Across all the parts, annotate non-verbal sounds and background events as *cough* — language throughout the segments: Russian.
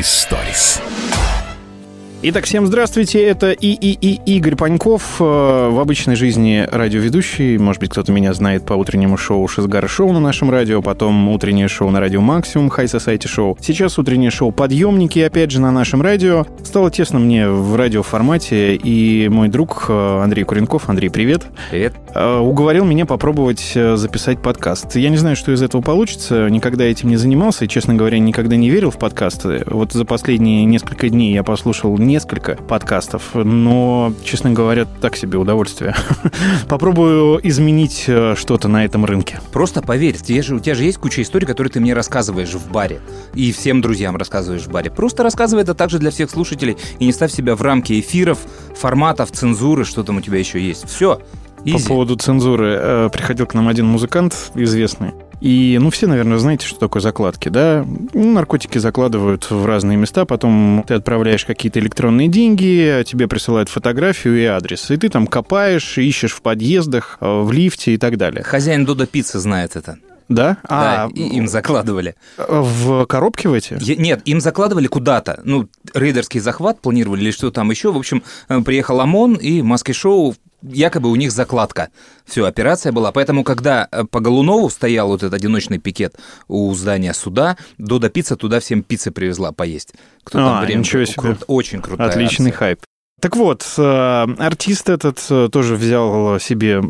Историс. Итак, всем здравствуйте, это и, и, и Игорь Паньков, э, в обычной жизни радиоведущий, может быть, кто-то меня знает по утреннему шоу «Шизгар Шоу» на нашем радио, потом утреннее шоу на радио «Максимум», «Хай Society Шоу». Сейчас утреннее шоу «Подъемники», опять же, на нашем радио. Стало тесно мне в радиоформате, и мой друг э, Андрей Куренков, Андрей, привет. Привет. Э, уговорил меня попробовать записать подкаст. Я не знаю, что из этого получится, никогда этим не занимался, и, честно говоря, никогда не верил в подкасты. Вот за последние несколько дней я послушал несколько подкастов, но, честно говоря, так себе удовольствие. *laughs* Попробую изменить э, что-то на этом рынке. Просто поверь, тебе же, у тебя же есть куча историй, которые ты мне рассказываешь в баре. И всем друзьям рассказываешь в баре. Просто рассказывай это также для всех слушателей. И не ставь себя в рамки эфиров, форматов, цензуры, что там у тебя еще есть. Все. По поводу цензуры. Э, приходил к нам один музыкант известный. И, ну, все, наверное, знаете, что такое закладки, да? Ну, наркотики закладывают в разные места, потом ты отправляешь какие-то электронные деньги, тебе присылают фотографию и адрес, и ты там копаешь, ищешь в подъездах, э, в лифте и так далее. Хозяин Додо Пиццы знает это. Да? Да, а, и им закладывали. В коробке в эти? Нет, им закладывали куда-то. Ну, рейдерский захват планировали или что там еще. В общем, э, приехал ОМОН, и маски шоу якобы у них закладка. Все, операция была. Поэтому, когда э, по Голунову стоял вот этот одиночный пикет у здания суда, Дода Пицца туда всем пиццы привезла поесть. Кто а, там время? ничего себе. Кру... Очень крутая Отличный акция. хайп. Так вот, э, артист этот э, тоже взял себе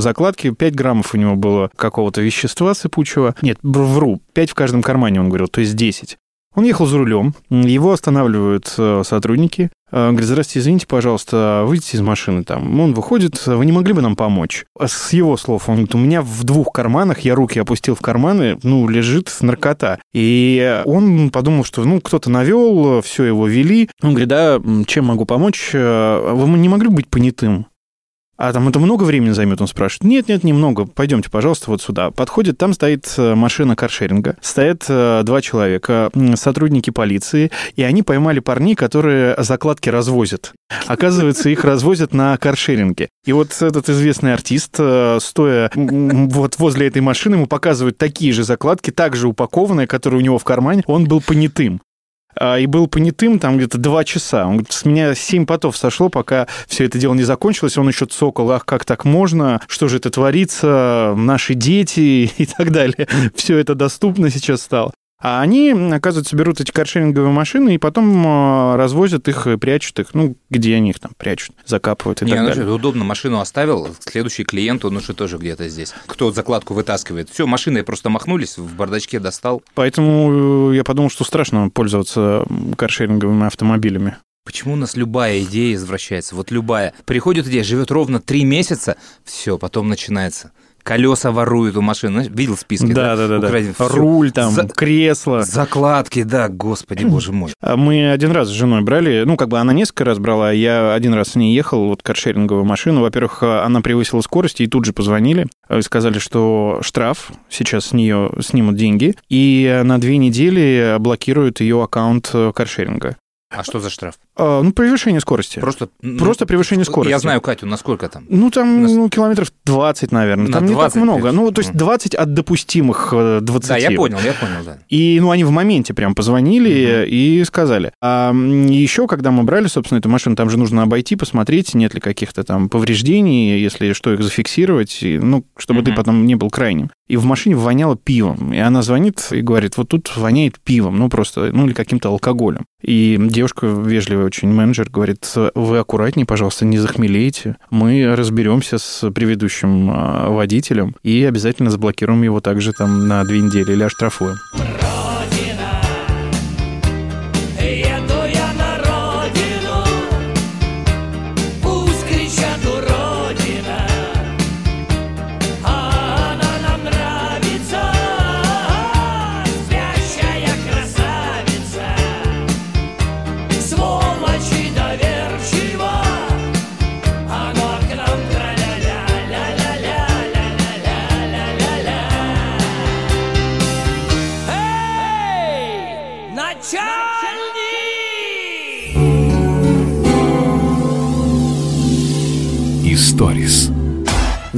закладки, 5 граммов у него было какого-то вещества сыпучего. Нет, вру, 5 в каждом кармане, он говорил, то есть 10. Он ехал за рулем, его останавливают э, сотрудники, э, говорит, здрасте, извините, пожалуйста, выйдите из машины там. Он выходит, вы не могли бы нам помочь? А с его слов, он говорит, у меня в двух карманах, я руки опустил в карманы, ну, лежит наркота. И он подумал, что, ну, кто-то навел, все его вели. Он говорит, да, чем могу помочь? Э, вы не могли быть понятым? А там это много времени займет, он спрашивает. Нет, нет, немного. Пойдемте, пожалуйста, вот сюда. Подходит, там стоит э, машина каршеринга. Стоят э, два человека, сотрудники полиции, и они поймали парней, которые закладки развозят. Оказывается, их развозят на каршеринге. И вот этот известный артист, э, стоя вот возле этой машины, ему показывают такие же закладки, также упакованные, которые у него в кармане. Он был понятым. А, и был понятым там где-то два часа. Он говорит, с меня семь потов сошло, пока все это дело не закончилось. Он еще цокал, ах, как так можно, что же это творится, наши дети *laughs* и так далее. Все это доступно сейчас стало. А они, оказывается, берут эти каршеринговые машины и потом а, развозят их, прячут их, ну, где они их там прячут, закапывают и Не, так ну, далее. удобно, машину оставил, следующий клиент, он уже тоже где-то здесь. Кто закладку вытаскивает. Все, машины просто махнулись, в бардачке достал. Поэтому э, я подумал, что страшно пользоваться каршеринговыми автомобилями. Почему у нас любая идея извращается? Вот любая. Приходит идея, живет ровно три месяца, все, потом начинается колеса воруют у машины. Видел списки? Да, да, да. да, да. Руль там, За... кресло. Закладки, да, господи, боже мой. А мы один раз с женой брали, ну, как бы она несколько раз брала, я один раз с ней ехал, вот каршеринговую машину. Во-первых, она превысила скорость, и тут же позвонили, э, сказали, что штраф, сейчас с нее снимут деньги, и на две недели блокируют ее аккаунт э, каршеринга. А что за штраф? А, ну, превышение скорости. Просто, Просто превышение скорости. Я знаю Катю, насколько там? Ну, там На... ну, километров 20, наверное. На там 20 не так много. Ну, то есть 20 от допустимых 20. Да, я понял, я понял, да. И, ну, они в моменте прям позвонили угу. и сказали. А еще, когда мы брали, собственно, эту машину, там же нужно обойти, посмотреть, нет ли каких-то там повреждений, если что, их зафиксировать, и, ну, чтобы угу. ты потом не был крайним. И в машине воняло пивом. И она звонит и говорит, вот тут воняет пивом, ну, просто, ну, или каким-то алкоголем. И девушка вежливая очень, менеджер, говорит, вы аккуратнее, пожалуйста, не захмелейте. Мы разберемся с предыдущим а, водителем и обязательно заблокируем его также там на две недели или оштрафуем.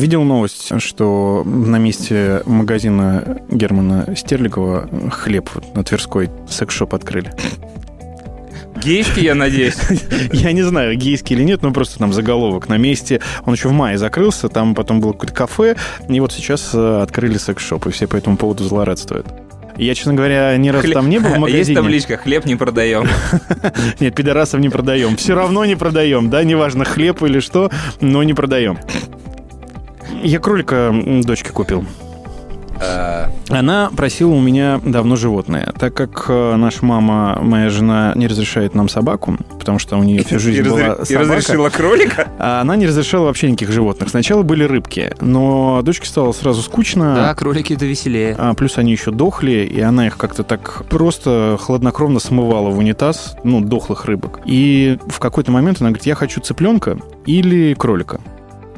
Видел новость, что на месте магазина Германа Стерлигова хлеб на Тверской секс-шоп открыли. Гейский, я надеюсь. *laughs* Я не знаю, гейский или нет, но просто там заголовок на месте. Он еще в мае закрылся, там потом было какое-то кафе, и вот сейчас э, открыли секс-шоп, и все по этому поводу злорадствуют. Я, честно говоря, ни разу Хлеб- там не был в *laughs* магазине. Есть табличка, хлеб не продаем. *laughs* Нет, пидорасов не продаем. Все равно не продаем, да, неважно, хлеб или что, но не продаем. Я кролика дочке купил. Она просила у меня давно животное, так как э, наша мама, моя жена, не разрешает нам собаку, потому что у нее всю жизнь И была разре- и собака. разрешила кролика? *laughs* А она не разрешала вообще никаких животных. Сначала были рыбки, но дочке стало сразу скучно. Да, кролики это веселее. А плюс они еще дохли, и она их как-то так просто хладнокровно смывала в унитаз, ну, дохлых рыбок. И в какой-то момент она говорит, я хочу цыпленка или кролика.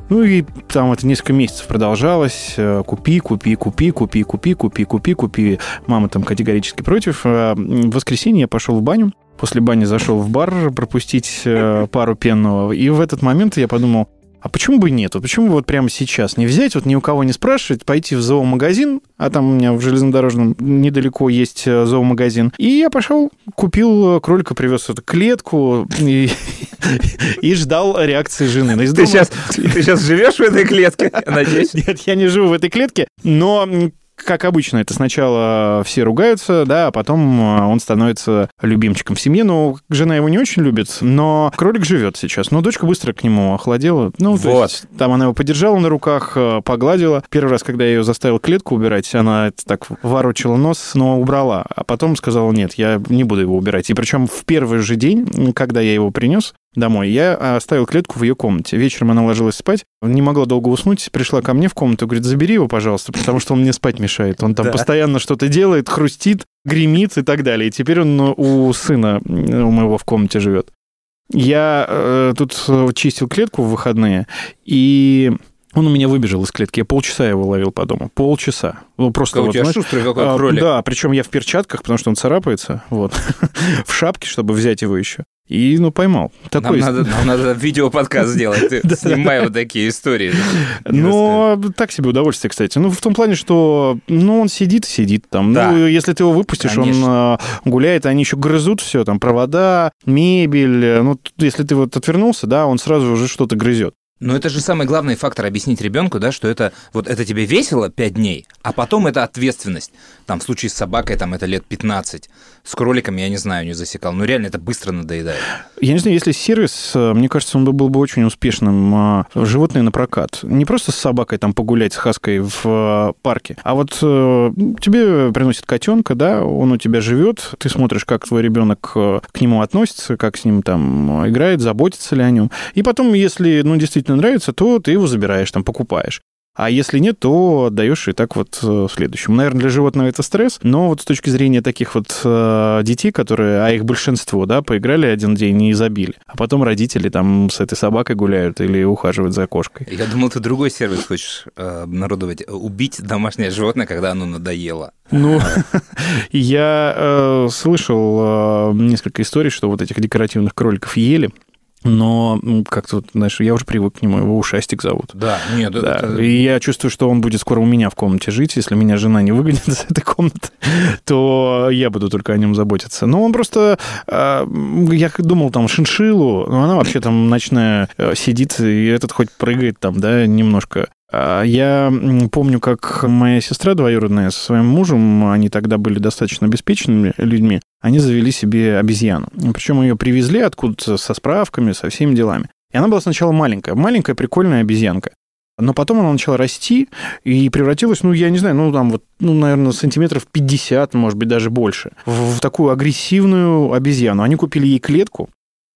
Ну и там это несколько месяцев продолжалось. Э, Купи, купи, купи, купи, купи, купи, купи, купи. Мама там категорически против. М, В воскресенье я пошел в баню. После бани зашел в бар пропустить э, пару пенного. И в этот момент я подумал, а почему бы нет? Вот почему бы вот прямо сейчас не взять, вот ни у кого не спрашивать, пойти в зоомагазин, а там у меня в железнодорожном недалеко есть э, зоомагазин. И я пошел, купил э, кролика, привез эту клетку и, и ждал реакции жены. Но Ты сейчас, ты сейчас живешь в этой клетке, надеюсь? Нет, я не живу в этой клетке, но как обычно, это сначала все ругаются, да, а потом э, он становится любимчиком в семье. Ну, жена его не очень любит, но кролик живет сейчас. Но дочка быстро к нему охладела. Ну, то Вот. есть, там она его подержала на руках, э, погладила. Первый раз, когда я ее заставил клетку убирать, она это так ворочила нос, но убрала. А потом сказала, нет, я не буду его убирать. И причем в первый же день, когда я его принес, домой. Я оставил клетку в ее комнате. Вечером она ложилась спать, не могла долго уснуть, пришла ко мне в комнату, говорит, забери его, пожалуйста, потому что он мне спать мешает. Он там Да. постоянно что-то делает, хрустит, гремит и так далее. И теперь он у сына у моего в комнате живет. Я э, тут э, чистил клетку в выходные, и он у меня выбежал из клетки. Я полчаса его ловил по дому. Полчаса. Ну, просто Какой у вот, тебя знаешь, шустрый какой а, кролик. Да, причем я в перчатках, потому что он царапается, вот, *laughs* в шапке, чтобы взять его еще. И, ну, поймал. Нам Такой... надо, нам надо *laughs* видеоподкаст сделать. *laughs* Снимай вот такие истории. Но так себе удовольствие, кстати. Ну, в том плане, что, ну, он сидит и сидит там. Да. Ну, если ты его выпустишь, он а, гуляет, они еще грызут все, там, провода, мебель. Ну, если ты вот отвернулся, да, он сразу уже что-то грызет. Но это же самый главный фактор объяснить ребенку, да, что это вот это тебе весело 5 дней, а потом это ответственность. Там в случае с собакой там это лет 15. С кроликом я не знаю, не засекал. Но реально это быстро надоедает. Я не знаю, если сервис, э, мне кажется, он бы был бы очень успешным. а, Животные на прокат. Не просто с собакой там погулять, с хаской в э, парке, а вот э, тебе приносят котенка, да, он у тебя живет, ты смотришь, как твой ребенок э, к нему относится, как с ним там э, играет, заботится ли о нем. И потом, если, ну, действительно нравится, то ты его забираешь, там, покупаешь. А если нет, то отдаешь и так вот э, следующему. Наверное, для животного это стресс, но вот с точки зрения таких вот э, детей, которые, а их большинство, да, поиграли один день и забили, а потом родители там с этой собакой гуляют или ухаживают за кошкой. Я думал, ты другой сервис хочешь э, обнародовать. Убить домашнее животное, когда оно надоело. Ну, *laughs* я э, слышал э, несколько историй, что вот этих декоративных кроликов ели, но как-то, знаешь, я уже привык к нему, его Ушастик зовут. Да, нет, Да, это- и я чувствую, что он будет скоро у меня в комнате жить. Если меня жена не выгонит *laughs* из этой комнаты, то я буду только о нем заботиться. Но он просто... э, Я думал, там, шиншиллу, но она вообще там ночная э, сидит, и этот хоть прыгает там, да, немножко. А Я помню, как моя сестра двоюродная со своим мужем, они тогда были достаточно обеспеченными людьми, они завели себе обезьяну. Причем ее привезли откуда-то со справками, со всеми делами. И она была сначала маленькая, маленькая прикольная обезьянка. Но потом она начала расти и превратилась, ну, я не знаю, ну, там вот, ну, наверное, сантиметров 50, может быть, даже больше, в, в такую агрессивную обезьяну. Они купили ей клетку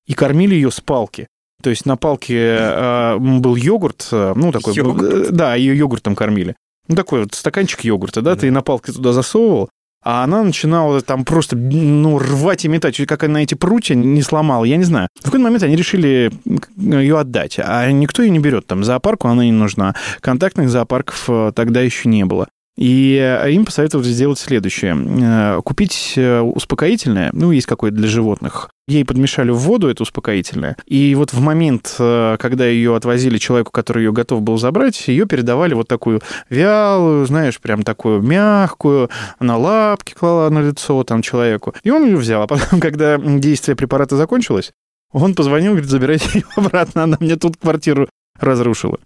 и кормили ее с палки. То есть на палке э, был йогурт, э, ну, такой... Йогурт. э, Да, ее йогуртом кормили. Ну, такой вот стаканчик йогурта, да, ты на палке туда засовывал, а она начинала там просто, ну, рвать и метать. Как она эти прутья не сломала, я не знаю. В какой-то момент они решили ее отдать, а никто ее не берет. Там зоопарку она не нужна. Контактных зоопарков э, тогда еще не было. И э, им посоветовали сделать следующее. Э, Купить э, успокоительное, ну, есть какое-то для животных. Ей подмешали в воду это успокоительное. И вот в момент, когда ее отвозили человеку, который ее готов был забрать, ее передавали вот такую вялую, знаешь, прям такую мягкую, на лапки клала на лицо там человеку. И он ее взял. А потом, *laughs* когда действие препарата закончилось, он позвонил, говорит, забирайте ее *laughs* обратно, она мне тут квартиру разрушила.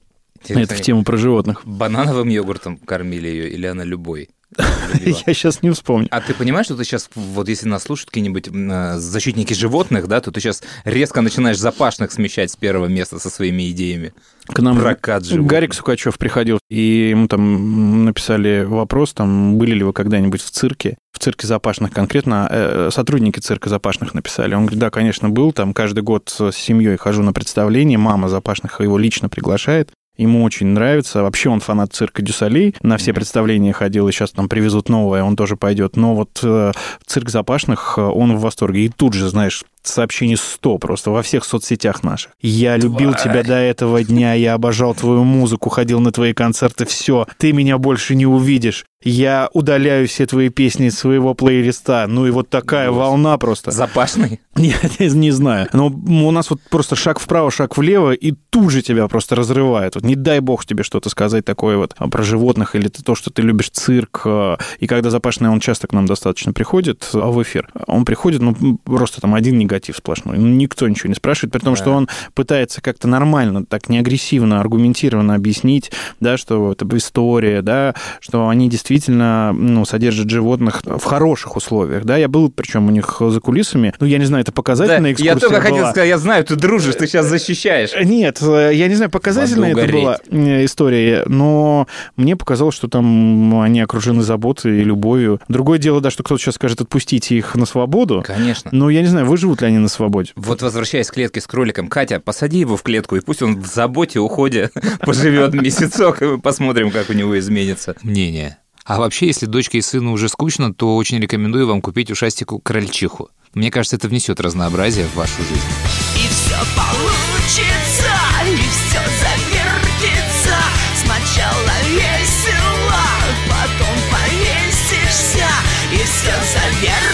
Это в тему про животных. Банановым йогуртом кормили ее или она любой? *laughs* любила? Я сейчас не вспомню. А ты понимаешь, что ты сейчас, вот если нас слушают какие-нибудь э, защитники животных, да, то ты сейчас резко начинаешь запашных смещать с первого места со своими идеями. К нам Прокат животных. Гарик Сукачев приходил, и ему там написали вопрос, там, были ли вы когда-нибудь в цирке, в цирке Запашных конкретно, э, сотрудники цирка Запашных написали. Он говорит, да, конечно, был, там каждый год с семьей хожу на представление, мама Запашных его лично приглашает, Ему очень нравится. Вообще он фанат цирка Дюсалей. На все представления ходил, и сейчас там привезут новое, он тоже пойдет. Но вот э, цирк Запашных, э, он в восторге. И тут же, знаешь, сообщений 100 просто во всех соцсетях наших. Я любил Тварь. тебя до этого дня, я обожал твою музыку, ходил на твои концерты, все, ты меня больше не увидишь. Я удаляю все твои песни из своего плейлиста. Ну и вот такая Господи. волна просто. Запашный? *laughs* Нет, не, не знаю. Но у нас вот просто шаг вправо, шаг влево, и тут же тебя просто разрывает. Вот не дай бог тебе что-то сказать такое вот а, про животных или то, что ты любишь цирк. а, И когда Запашный, он часто к нам достаточно приходит а, в эфир, он приходит, ну, просто там один негатив сплошной. Ну, никто ничего не спрашивает, при том, Да. что он пытается как-то нормально, так не агрессивно, аргументированно объяснить, да, что это история, да, что они действительно, ну, содержат животных в хороших условиях, да. Я был, причем у них за кулисами, ну, я не знаю, это Да, показательная экскурсия я только хотел была. сказать, я знаю, ты дружишь, ты сейчас защищаешь. Нет, э, я не знаю, показательная это была э, история, но мне показалось, что там они окружены заботой и любовью. Другое дело, да, что кто-то сейчас скажет, отпустите их на свободу. Конечно. Но я не знаю, выживут ли они на свободе. Вот возвращаясь к клетке с кроликом, Катя, посади его в клетку, и пусть он в заботе, уходе *laughs* поживет месяцок, и мы посмотрим, как у него изменится мнение. А вообще, если дочке и сыну уже скучно, то очень рекомендую вам купить ушастику крольчиху. Мне кажется, это внесет разнообразие в вашу жизнь. И все получится, и все завертится Сначала весело, потом повесишься И все завертится,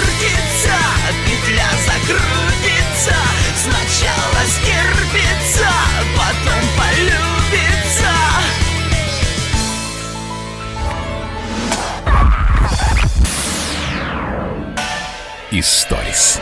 Историс.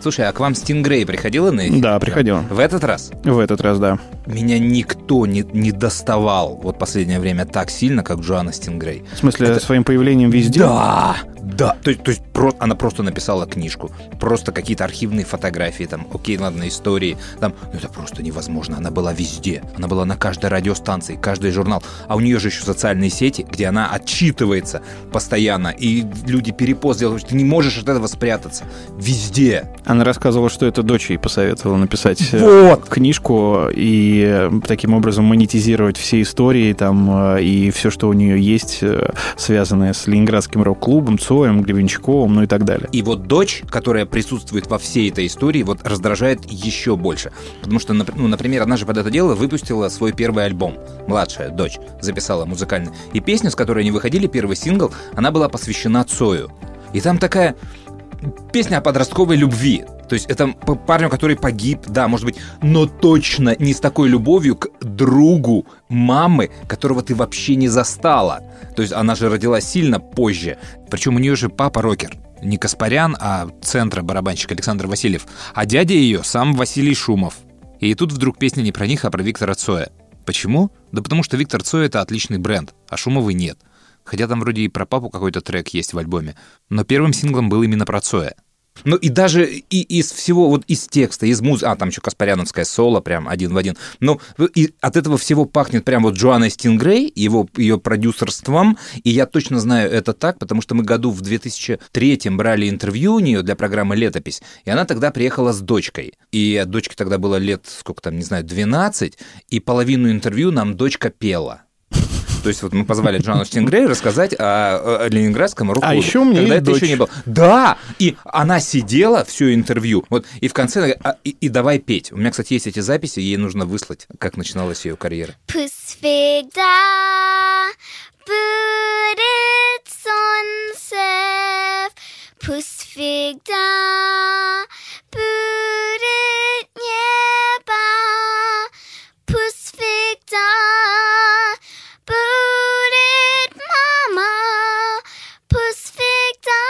Слушай, а к вам Стингрей приходила на эфир? Да, приходил. В этот раз? В этот раз, да. Меня никто не, не доставал вот последнее время так сильно, как Джоанна Стингрей. В смысле, своим появлением везде? Да, да. То, есть- то есть про- она просто написала книжку, просто какие-то архивные фотографии, там, окей, ладно, истории, там, ну это просто невозможно. Она была везде, она была на каждой радиостанции, каждый журнал, а у нее же еще социальные сети, где она отчитывается постоянно, и люди перепост делают, ты не можешь от этого спрятаться. Везде. Она рассказывала, что это дочь ей посоветовала написать э, Вот. книжку и э, таким образом монетизировать все истории там э, и все, что у нее есть, связанное с Ленинградским рок-клубом, Цоем, Гребенщиковым, ну и так далее. И вот дочь, которая присутствует во всей этой истории, вот раздражает еще больше. Потому что, ну, например, она же под это дело выпустила свой первый альбом. Младшая дочь записала музыкальный. И песня, с которой они выходили, первый сингл, она была посвящена Цою. И там такая песня о подростковой любви. То есть это парню, который погиб, да, может быть, но точно не с такой любовью к другу мамы, которого ты вообще не застала. То есть она же родилась сильно позже. Причем у нее же папа рокер. Не Каспарян, а центра барабанщик Александр Васильев. А дядя ее сам Василий Шумов. И тут вдруг песня не про них, а про Виктора Цоя. Почему? Да потому что Виктор Цой это отличный бренд, а Шумовой нет. Хотя там вроде и про папу какой-то трек есть в альбоме. Но первым синглом был именно про Цоя. Ну и даже и из всего, вот из текста, из музыки, а там еще Каспаряновская соло прям один в один. Ну и от этого всего пахнет прям вот Джоанной Стингрей, его, ее продюсерством, и я точно знаю это так, потому что мы году в 2003 брали интервью у нее для программы «Летопись», и она тогда приехала с дочкой. И дочке тогда было лет, сколько там, не знаю, 12, и половину интервью нам дочка пела. То есть вот мы позвали Джоанну Стингрей рассказать о, о ленинградском рок А еще у меня Когда есть это еще дочь. не было. Да! И она сидела все интервью, вот, и в конце, она говорит, «А, и, и давай петь. У меня, кстати, есть эти записи, ей нужно выслать, как начиналась ее карьера. Будет солнце, пусть всегда будет небо, пусть всегда booted mama, puss figda,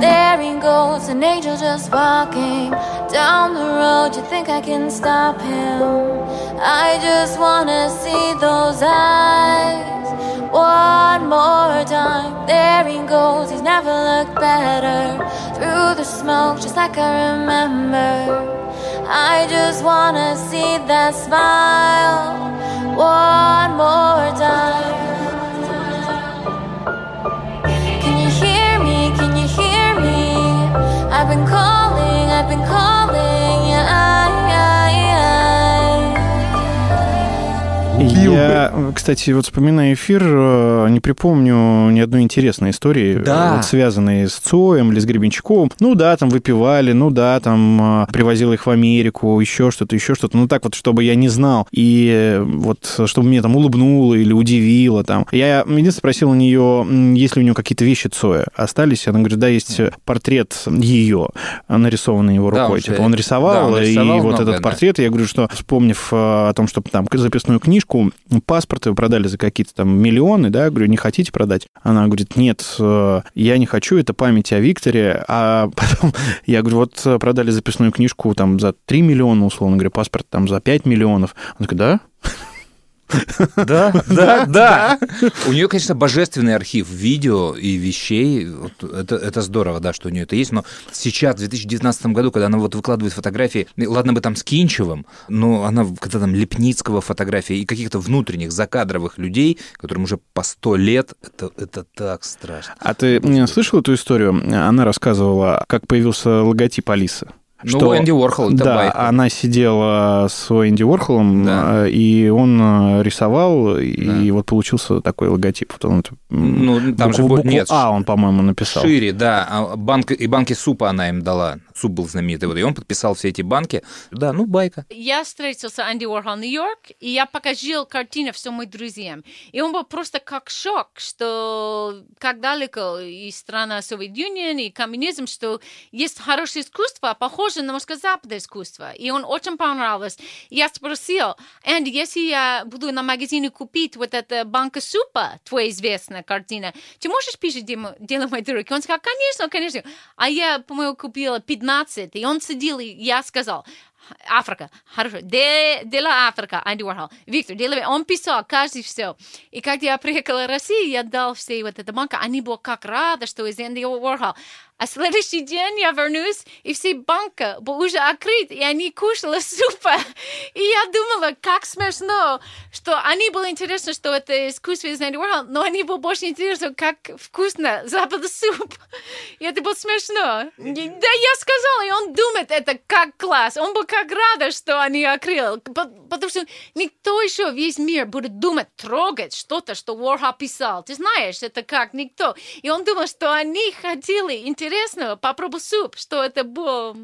There he goes an angel just walking down the road. You think I can stop him? I just wanna see those eyes one more time. There he goes, he's never looked better. Through the smoke, just like I remember. I just wanna see that smile one more time. Can you hear me? Can you hear me? I've been calling, Я, кстати, вот вспоминая эфир, э, не припомню ни одной интересной истории, Да. э, вот связанной с Цоем или с Гребенщиковым. Ну да, там выпивали, ну да, там э, привозил их в Америку, еще что-то, еще что-то. Ну так вот, чтобы я не знал. И вот, чтобы мне там улыбнуло или удивило там. Я единственное спросил у нее, есть ли у нее какие-то вещи Цоя остались. Она говорит, да, есть портрет ее, нарисованный его Да, рукой. же- типа он рисовал, да, он и рисовал вот много, этот да. портрет, я говорю, что вспомнив о том, что там записную книжку, паспорты продали за какие-то там миллионы, да, говорю, не хотите продать? Она говорит, нет, э, я не хочу, это память о Викторе, а *laughs* потом я говорю, вот э, продали записную книжку там за 3 миллиона, условно говоря, паспорт там за 5 миллионов. Она такая, да? Да, да, да. У нее, конечно, божественный архив видео и вещей. Это, это здорово, да, что у нее это есть. Но сейчас, в 2019 году, когда она вот выкладывает фотографии, ну, ладно бы там с Кинчевым, но она, когда там Лепницкого фотографии и каких-то внутренних закадровых людей, которым уже по сто лет, это, это так страшно. А ты не слышал эту историю? Она рассказывала, как появился логотип Алисы. Ну, Энди Уорхол, это да, байка. она сидела с Энди Уорхолом, Да. э, и он э, рисовал, и Да. вот получился такой логотип. Вот он, Ну, там же букву нет, А он, по-моему, написал. Шире, да. А банк, и банки супа она им дала. Суп был знаменитый. Вот, и он подписал все эти банки. Да, ну, байка. Я встретился Анди Уорхол в Нью-Йорк, и я покажил картину всем моим друзьям. И он был просто как шок, что как далеко и страна Совет Юнион, и коммунизм, что есть хорошее искусство, похоже немножко западное искусство. И он очень понравилось. Я спросил, Анди, если я буду на магазине купить вот это банка супа, твоя известная картина, ты можешь писать «Дело моей руки? Он сказал, конечно, конечно. А я, по-моему, купила 15, и он сидел, и я сказал, Африка, хорошо. Де, дела Африка, Анди Уорхол. Виктор, дела... Он писал каждый все. И когда я приехала в Россию, я дал все вот это банка. Они были как рады, что из Анди Уорхол. А следующий день я вернусь, и все банка был уже открыт, и они кушали супа. И я думала, как смешно, что они были интересны, что это искусство из Уорхол, но они были больше интересны, как вкусно западный суп. И это было смешно. И- Да, я сказала, и он думает, это как класс. Он был как рада, что они открыли. По- Потому что никто еще весь мир будет думать, трогать что-то, что Уорхол писал. Ты знаешь, это как никто. И он думал, что они хотели интересного попробовать суп, что это было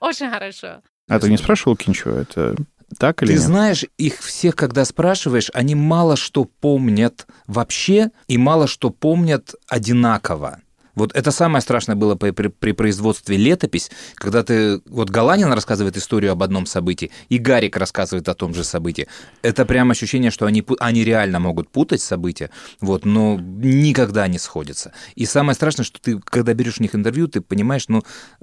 очень хорошо. А ты не спрашивал Кинчева, это так или Ты нет? знаешь, их всех, когда спрашиваешь, они мало что помнят вообще и мало что помнят одинаково. Вот это самое страшное было при, при- при производстве летопись, когда ты... Вот Галанин рассказывает историю об одном событии, и Гарик рассказывает о том же событии. Это прям ощущение, что они, они реально могут путать события, вот, но никогда не сходятся. И самое страшное, что ты, когда берешь у них интервью, ты понимаешь, ну,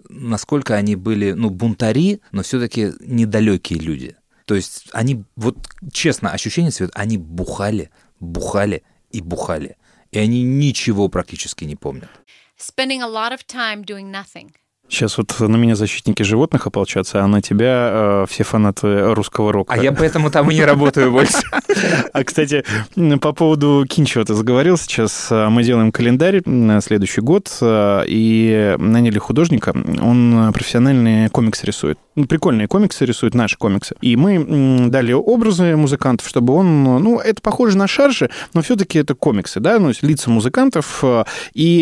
насколько они были, ну, бунтари, но все-таки недалекие люди. То есть они, вот честно, ощущение, Свет, они бухали, бухали и бухали. И они ничего практически не помнят. Spending a lot of time doing nothing. Сейчас вот на меня защитники животных ополчатся, а на тебя э, все фанаты русского рока. А я поэтому там и не работаю больше. *laughs* А, кстати, по поводу Кинчева ты заговорил сейчас. А, Мы делаем календарь на следующий год а, и наняли художника. Он профессиональный комикс рисует. Ну, прикольные комиксы рисует, наши комиксы. И мы дали образы музыкантов, чтобы он... Ну, это похоже на шаржи, но все-таки это комиксы, да, ну, лица музыкантов. э, И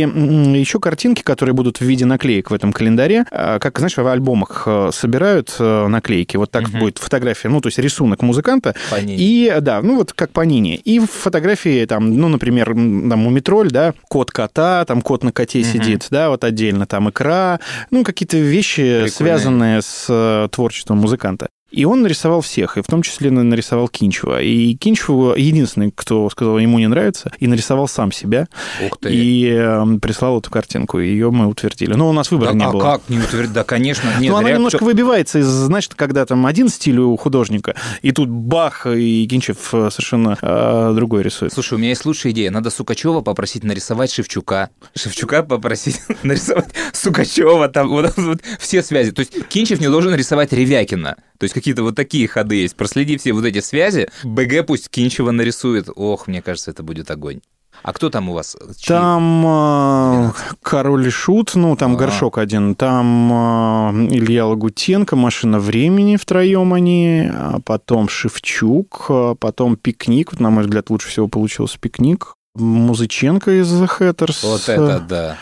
еще картинки, которые будут в виде наклеек в этом календаре. Э, Как, знаешь, в альбомах э, собирают наклейки. Вот так будет фотография, ну, то есть рисунок музыканта. Панини. И, да, ну, вот как по Нине. И фотографии, там, ну, например, там, Мумитроль, да, кот кота, там, кот на коте сидит, да, вот отдельно, там, икра, ну, какие-то вещи, Прикольные. связанные с э, творчеством музыканта. И он нарисовал всех, и в том числе на- нарисовал Кинчева. И Кинчеву единственный, кто сказал, ему не нравится, и нарисовал сам себя, Ух ты. и э, прислал эту картинку. и Ее мы утвердили. Но у нас выбора Да, не а было. как? Не утвердить? Да, конечно. Нет, Ну, она немножко выбивается из, значит, когда там один стиль у художника, и тут бах, и Кинчев э, совершенно э, другой рисует. Слушай, у меня есть лучшая идея. Надо Сукачева попросить нарисовать Шевчука. Шевчука попросить *laughs* нарисовать Сукачева. Там вот, вот все связи. То есть Кинчев не должен рисовать Ревякина. То есть какие-то вот такие ходы есть. Проследи все вот эти связи. БГ пусть Кинчева нарисует. Ох, мне кажется, это будет огонь. А кто там у вас? Чьи? Там э, Король и Шут, ну, там А. горшок один, там э, Илья Лагутенко, Машина времени втроем они, а потом Шевчук, а потом Пикник, вот, на мой взгляд, лучше всего получился Пикник, Музыченко из The Hatters. Вот это да.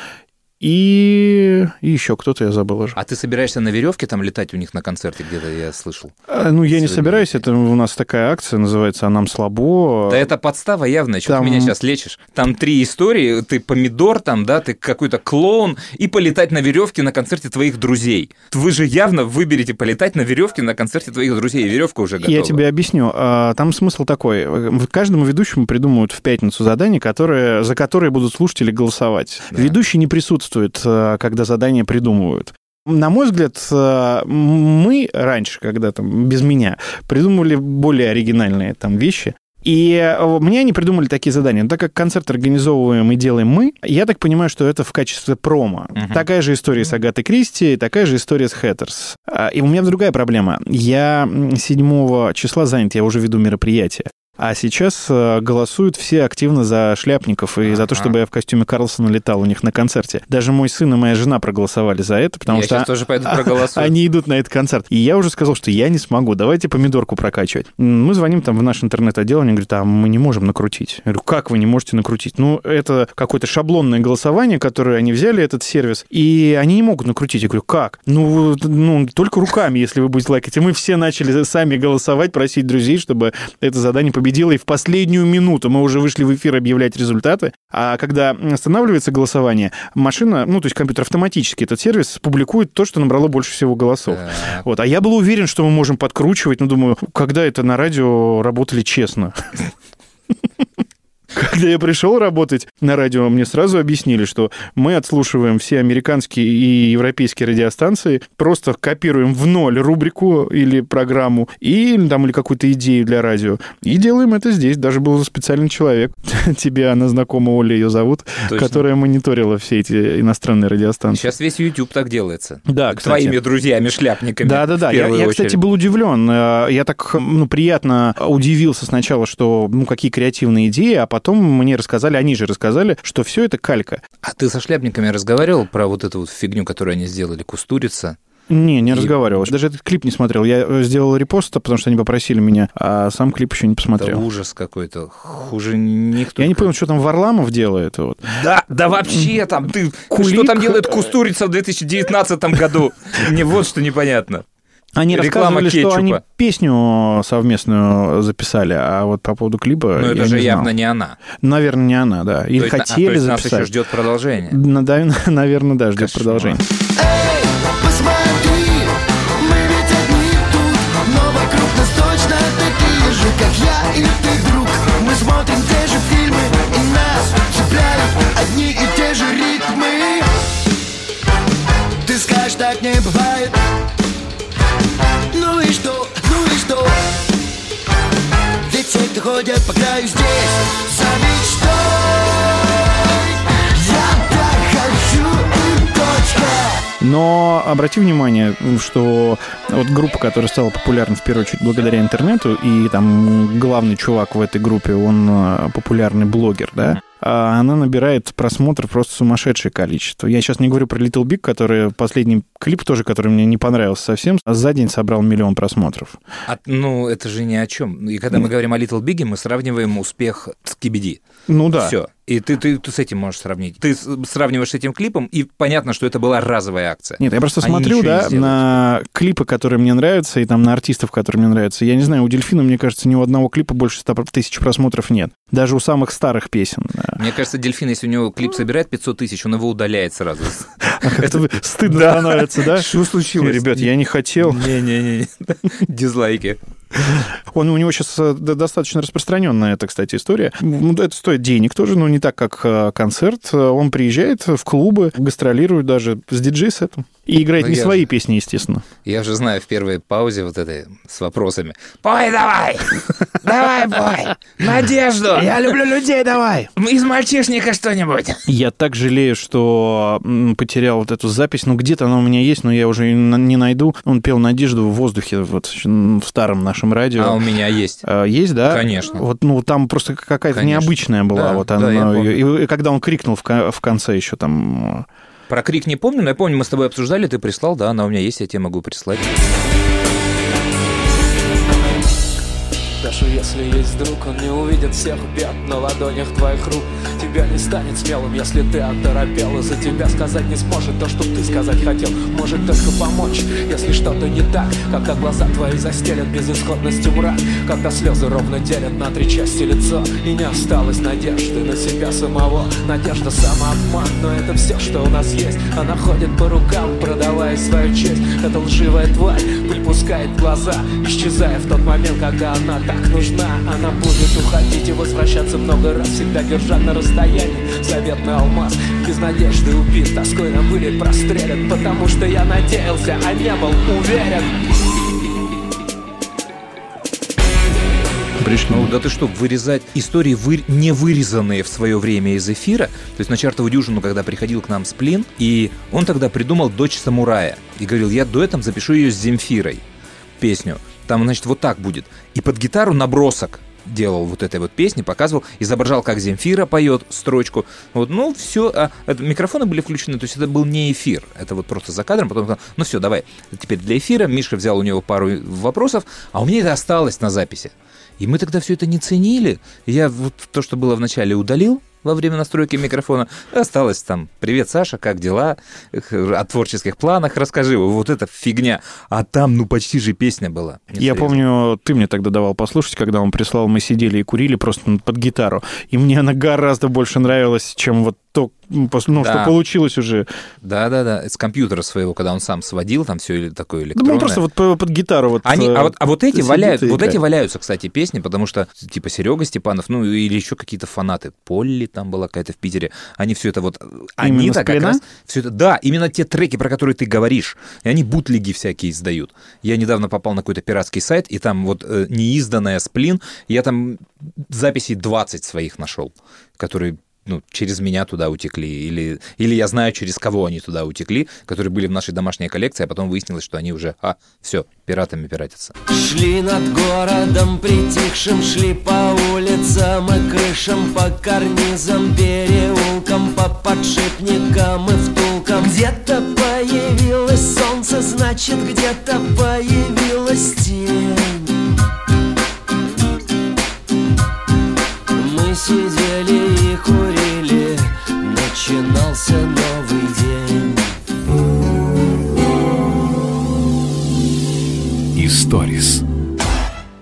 И, и еще кто-то, я забыл уже. А ты собираешься на веревке там летать у них на концерте где-то, я слышал? А, Ну, я не собираюсь, это у нас такая акция называется «А нам слабо». Да это подстава явная, что Там- ты меня сейчас лечишь. Там три истории, ты помидор там, да, ты какой-то клоун, и полетать на веревке на концерте твоих друзей. Вы же явно выберете полетать на веревке на концерте твоих друзей, веревка уже готова. Я тебе объясню. А, Там смысл такой. Каждому ведущему придумают в пятницу задание, которые, за которые будут слушатели голосовать. Да. Ведущий не присутствует, а, когда задания придумывают. На мой взгляд, а, мы раньше, когда там без меня, придумывали более оригинальные там вещи. И э, мне они придумали такие задания. Но так как концерт организовываем и делаем мы, я так понимаю, что это в качестве промо. Мгм. Такая же история с Агатой Кристи, такая же история с Хэттерс. А, И у меня другая проблема. Я м, 7 числа занят, я уже веду мероприятие. А сейчас э, голосуют все активно за шляпников и за то, чтобы я в костюме Карлсона летал у них на концерте. Даже мой сын и моя жена проголосовали за это, потому я что сейчас тоже пойду *laughs* проголосую. они идут на этот концерт. И я уже сказал, что я не смогу, давайте помидорку прокачивать. Мы звоним там в наш интернет-отдел, они говорят, а мы не можем накрутить. Я говорю, как вы не можете накрутить? Ну, это какое-то шаблонное голосование, которое они взяли, этот сервис, и они не могут накрутить. Я говорю, как? Ну, ну только руками, если вы будете лайкать. И мы все начали сами голосовать, просить друзей, чтобы это задание победило. И в последнюю минуту мы уже вышли в эфир объявлять результаты. А когда останавливается голосование, машина, ну, то есть компьютер автоматически этот сервис публикует то, что набрало больше всего голосов. Так. Вот. А я был уверен, что мы можем подкручивать, но думаю, когда это на радио работали честно. Когда я пришел работать на радио, мне сразу объяснили, что мы отслушиваем все американские и европейские радиостанции, просто копируем в ноль рубрику или программу, и там или какую-то идею для радио, и делаем это здесь. Даже был специальный человек, *laughs* тебе она знакома, Оля ее зовут, Точно. которая мониторила все эти иностранные радиостанции. Сейчас весь YouTube так делается. Да, кстати. Твоими друзьями-шляпниками. Да, да, да. в Я, я, кстати, был удивлен. Э, Я так ну, приятно удивился сначала, что ну какие креативные идеи, а потом мне рассказали, они же рассказали, что все это калька. А ты со шляпниками разговаривал про вот эту вот фигню, которую они сделали, кустурица? Не, не И- разговаривал. Даже этот клип не смотрел. Я э, сделал репост, потому что они попросили меня, а сам клип еще не Это посмотрел. ужас какой-то. Хуже никто. Я не понял, что там Варламов делает. Вот. Да, да вообще там ты Кулик. Что там делает Кустурица в 2019 году? Мне вот что непонятно. Они Реклама рассказывали, что они кетчупа. песню совместную записали, а вот по поводу клипа я это же не явно знал. не она. Наверное, не она, да. Или То есть, а, хотели то есть нас записать. еще ждет продолжение. Ну, *laughs* наверное, да, ждет Кошмар. продолжение. Ведь все, кто ходят по краю здесь За мечтой. Я так хочу и точка. Но обрати внимание, что вот группа, которая стала популярна в первую очередь благодаря интернету, и там главный чувак в этой группе, он э, популярный блогер, да, она набирает просмотров просто сумасшедшее количество. Я сейчас не говорю про Little Big, который последний клип тоже, который мне не понравился совсем, а за день собрал миллион просмотров. А, ну, это же ни о чем. И когда мы говорим о Little Big, мы сравниваем успех с KBD. Ну да. Все. И ты, ты, ты с этим можешь сравнить. Ты сравниваешь с этим клипом, и понятно, что это была разовая акция. Нет, я просто Они смотрю, да, на клипы, которые мне нравятся, и там на артистов, которые мне нравятся. Я не знаю, у Дельфина, мне кажется, ни у одного клипа больше 100 тысяч просмотров нет. Даже у самых старых песен. Мне кажется, дельфин, если у него клип собирает 500 тысяч, он его удаляет сразу. *laughs* Как-то *laughs* стыдно становится, да? Что случилось? Ребят, я не хотел. Не-не-не. *laughs* Дизлайки. *laughs* Он, у него сейчас э, достаточно распространенная эта, кстати, история. Ну, это стоит денег тоже, но не так, как э, концерт. Он приезжает в клубы, гастролирует даже с диджей-сетом. И играет Ну, не свои же- песни, естественно. Я же знаю в первой паузе вот этой с вопросами. Пой давай! *laughs* Давай пой! Надежду! Я люблю людей, давай! Из мальчишника что-нибудь! Я так жалею, что потерял вот эту запись. Ну, где-то она у меня есть, но я уже не найду. Он пел «Надежду» в воздухе вот в старом нашем радио. А у меня есть. А, Есть, да? Конечно. Вот, ну, там просто какая-то необычная была. Да, вот да, она, помню. и, и когда он крикнул в, в конце еще там... Про крик не помню, но я помню, мы с тобой обсуждали, ты прислал, да, она у меня есть, я тебе могу прислать. Даже если есть друг, он не увидит всех бед на ладонях твоих рук. Тебя не станет смелым, если ты оторопел И за тебя сказать не сможет то, что ты сказать хотел. Может только помочь, если что-то не так Когда глаза твои застелят безысходностью мрак Когда слезы ровно делят на три части лицо И не осталось надежды на себя самого. Надежда самообман, но это все, что у нас есть. Она ходит по рукам, продавая свою честь. Эта лживая тварь пыль пускает в глаза Исчезая в тот момент, когда она так нужна Она будет уходить и возвращаться много раз Всегда держа на расстоянии заветный алмаз Без надежды убит, тоской на вылет прострелят Потому что я надеялся, а не был уверен Пришли. Ну да ты что, вырезать истории, вы... не вырезанные в свое время из эфира? То есть на чартовую дюжину, когда приходил к нам Сплин, и он тогда придумал «Дочь самурая». И говорил, я дуэтом запишу ее с Земфирой, песню. Там, значит, вот так будет. И под гитару набросок делал вот этой вот песни, показывал, изображал, как Земфира поет строчку. Вот, ну, все, а, это, микрофоны были включены, то есть это был не эфир, это вот просто за кадром, потом, ну все, давай, теперь для эфира. Миша взял у него пару вопросов, а у меня это осталось на записи. И мы тогда все это не ценили. Я вот то, что было вначале, удалил во время настройки микрофона. Осталось там, привет, Саша, как дела? О творческих планах расскажи. Вот эта фигня. А там, ну, почти же песня была. Я серьезно. помню, ты мне тогда давал послушать, когда он прислал, мы сидели и курили просто под гитару. И мне она гораздо больше нравилась, чем вот то, ну, ну, что Да. получилось уже. Да-да-да, с компьютера своего, когда он сам сводил, там все такое Да, электронное. ну, просто вот по- под гитару вот... Они, э, а, вот, а вот эти валяют, вот эти валяются, кстати, песни, потому что типа Серега Степанов, ну или еще какие-то фанаты, Полли там была какая-то в Питере, они все это вот, они так как раз все это, да, именно те треки, про которые ты говоришь, и они бутлиги всякие издают. Я недавно попал на какой-то пиратский сайт, и там вот э, неизданная сплин, я там записей 20 своих нашел, которые ну, через меня туда утекли, или, или я знаю, через кого они туда утекли, которые были в нашей домашней коллекции, а потом выяснилось, что они уже, а, все, пиратами пиратятся. Шли над городом притихшим, шли по улицам и крышам, по карнизам, переулкам, по подшипникам и втулкам. Где-то появилось солнце, значит где-то появилась тень. Начинался новый день. Историс.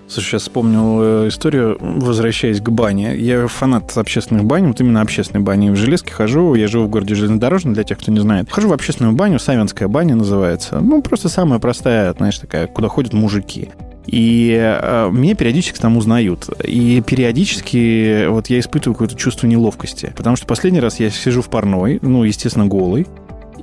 Слушай, сейчас вспомнил э, историю, возвращаясь к бане. Я фанат общественных бань, вот именно общественной бани. В Железке хожу, я живу в городе Железнодорожном, для тех, кто не знает. Хожу в общественную баню, Савинская баня называется. Ну, просто самая простая, знаешь, такая, куда ходят мужики. И э, меня периодически там узнают. И периодически вот я испытываю какое-то чувство неловкости. Потому что последний раз я сижу в парной, ну, естественно, голый.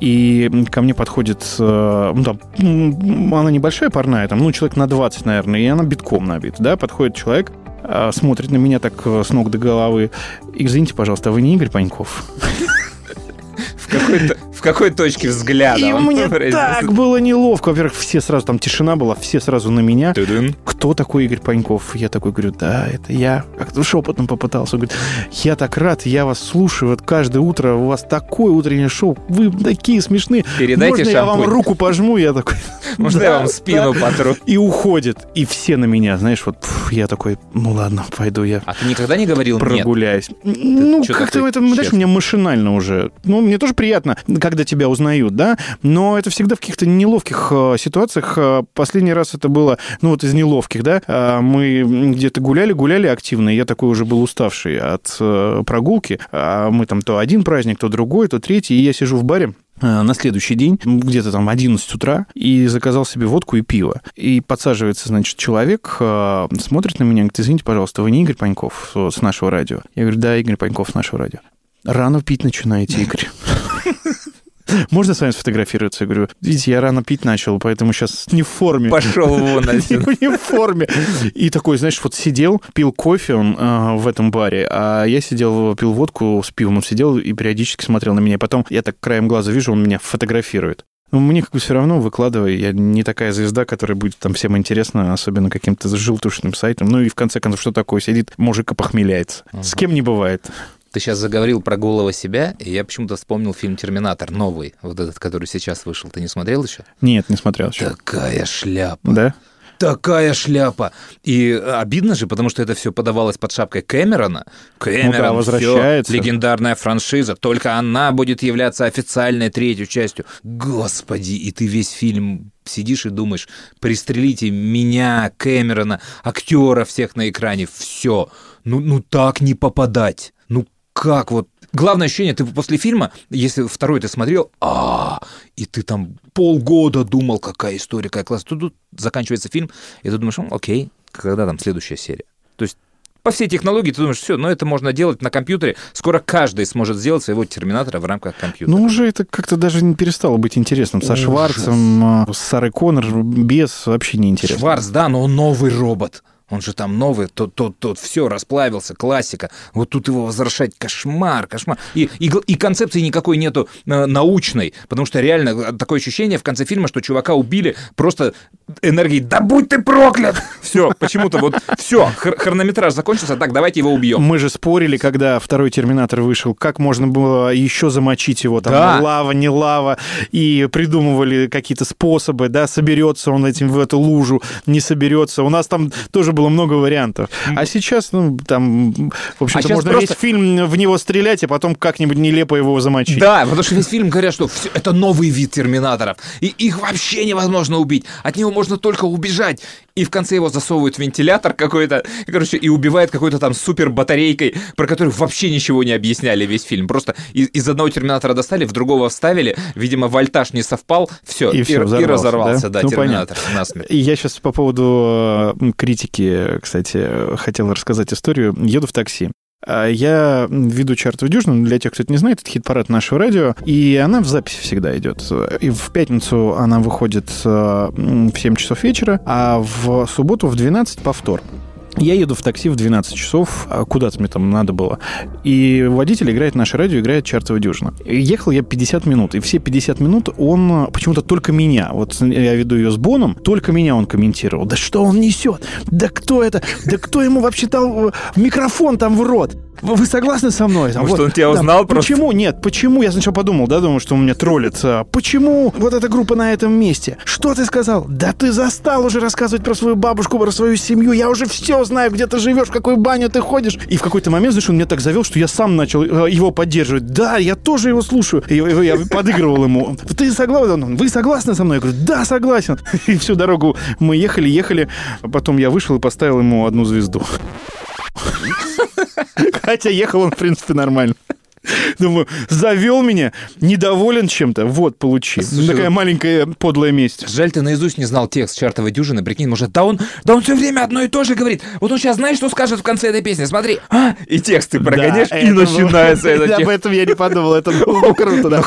И ко мне подходит, э, ну, м, она небольшая парная, там, ну, человек на 20, наверное, и она битком набита, да, подходит человек, э, смотрит на меня так э, с ног до головы. Извините, пожалуйста, а вы не Игорь Паньков? В какой-то, В какой точке взгляда? И мне *laughs* так было неловко. Во-первых, все сразу, там тишина была, все сразу на меня. Тудун. Кто такой Игорь Паньков? Я такой говорю, да, это я. Как-то шепотом попытался. Он говорит, я так рад, я вас слушаю. Вот каждое утро у вас такое утреннее шоу. Вы такие смешные. Передайте Можно я вам шампунь?» руку пожму? Я такой, Можно «Да, я вам спину да». потру? И уходит. И все на меня, знаешь, вот пф, я такой, ну ладно, пойду я А ты никогда не говорил нет? прогуляюсь. Ну, как-то это, знаешь, честный? мне машинально уже. Ну, мне тоже приятно, когда тебя узнают, да, но это всегда в каких-то неловких э, ситуациях. Э, Последний раз это было, ну, вот из неловких, да, э, мы где-то гуляли, гуляли активно, я такой уже был уставший от прогулки. А мы там то один праздник, то другой, то третий, и я сижу в баре, на следующий день, где-то там 11 утра, и заказал себе водку и пиво. И подсаживается, значит, человек, смотрит на меня, говорит, извините, пожалуйста, вы не Игорь Паньков с нашего радио? Я говорю, да, Игорь Паньков с нашего радио. Рано пить начинаете, Игорь. *laughs* Можно с вами сфотографироваться? Я говорю, видите, я рано пить начал, поэтому сейчас не в форме. Пошел вон *laughs* отсюда. Не в форме. И такой, знаешь, вот сидел, пил кофе он э, в этом баре, а я сидел, пил водку с пивом, он сидел и периодически смотрел на меня. Потом я так краем глаза вижу, он меня фотографирует. Ну, мне как бы все равно выкладывай. Я не такая звезда, которая будет там всем интересна, особенно каким-то желтушным сайтом. Ну и в конце концов, что такое? Сидит мужик и похмеляется. С кем не бывает. Ты сейчас заговорил про голого себя, и я почему-то вспомнил фильм «Терминатор» новый, вот этот, который сейчас вышел. Ты не смотрел еще? Нет, не смотрел еще. Такая шляпа. Да? Такая шляпа. И обидно же, потому что это все подавалось под шапкой Кэмерона. Кэмерон, Ну да, возвращается. легендарная франшиза. Только она будет являться официальной третьей частью. Господи, и ты весь фильм сидишь и думаешь, пристрелите меня, Кэмерона, актера всех на экране, все. Ну, ну так не попадать. Как вот Главное ощущение, ты после фильма, если второй ты смотрел, а, и ты там полгода думал, какая история, какая классная. Тут, тут заканчивается фильм, и ты думаешь, «М, окей, когда там следующая серия? То есть по всей технологии ты думаешь, все, ну это можно делать на компьютере. Скоро каждый сможет сделать своего терминатора в рамках компьютера. Ну, уже это как-то даже не перестало быть интересным. Со Ужас. Шварцем, э, с Сарой Коннор без вообще не интересно. Шварц, да, но он новый робот. Он же там новый, тот, тот, тот, все, расплавился, классика. Вот тут его возвращать кошмар, кошмар. И, и, и концепции никакой нету э, научной, потому что реально э, такое ощущение в конце фильма, что чувака убили просто энергией «Да будь ты проклят!» *laughs* Все, почему-то вот все, хронометраж закончился, так, давайте его убьем. Мы же спорили, когда второй Терминатор вышел, как можно было еще замочить его, там, Да. лава, не лава, и придумывали какие-то способы, да, соберется он этим в эту лужу, не соберется. У нас там тоже было много вариантов. А сейчас, ну, там, в общем-то, А можно просто- весь фильм в него стрелять, а потом как-нибудь нелепо его замочить. Да, потому что весь фильм говорят, что всё- это новый вид терминаторов. И их вообще невозможно убить. От него можно только убежать. И в конце его засовывают в вентилятор какой-то, и, короче, и убивает какой-то там супер батарейкой, про которую вообще ничего не объясняли весь фильм. Просто из, из одного терминатора достали, в другого вставили, видимо, вольтаж не совпал, все, И и, и разорвался, да? да, Ну, терминатор насмерть. И я сейчас по поводу э, критики, кстати, хотел рассказать историю. Еду в такси. А Я веду чартовую дюжину, для тех, кто это не знает, это хит-парад нашего радио, и она в записи всегда идет. И в пятницу она выходит э, в 7 часов вечера, а в субботу в 12 повтор. Я еду в такси в 12 часов, а куда-то мне там надо было. И водитель играет наше радио, играет чартовую дюжину. И ехал я 50 минут, и все 50 минут он э, почему-то только меня, вот я веду ее с Боном, только меня он комментировал. Да что он несет? Да кто это? Да кто ему вообще дал э, микрофон там в рот? Вы согласны со мной? Там, Может, вот, он тебя узнал просто? Почему? Нет, почему? Я сначала подумал, да, думаю, что он меня троллит. А Почему вот эта группа на этом месте? Что ты сказал? Да ты застал уже рассказывать про свою бабушку, про свою семью. Я уже все знаю, где ты живешь, в какую баню ты ходишь. И в какой-то момент, знаешь, он меня так завел, что я сам начал э, его поддерживать. Да, я тоже его слушаю. И я подыгрывал ему. Ты согласен? Вы согласны со мной? Я говорю, да, согласен. *laughs* И всю дорогу мы ехали, ехали. Потом я вышел и поставил ему одну звезду. *laughs* Хотя ехал он, в принципе, нормально. *laughs* Думаю, завел меня, недоволен чем-то, вот, получи. Слушай, Такая вот- маленькая подлая месть. Жаль, ты наизусть не знал текст чартовой дюжины, прикинь, может, да он, да он все время одно и то же говорит. Вот он сейчас знаешь, что скажет в конце этой песни, смотри. А, и текст ты прогоняешь, Да, и это начинается этот *laughs* текст. Об этом я не подумал, это *laughs* было бы круто. да.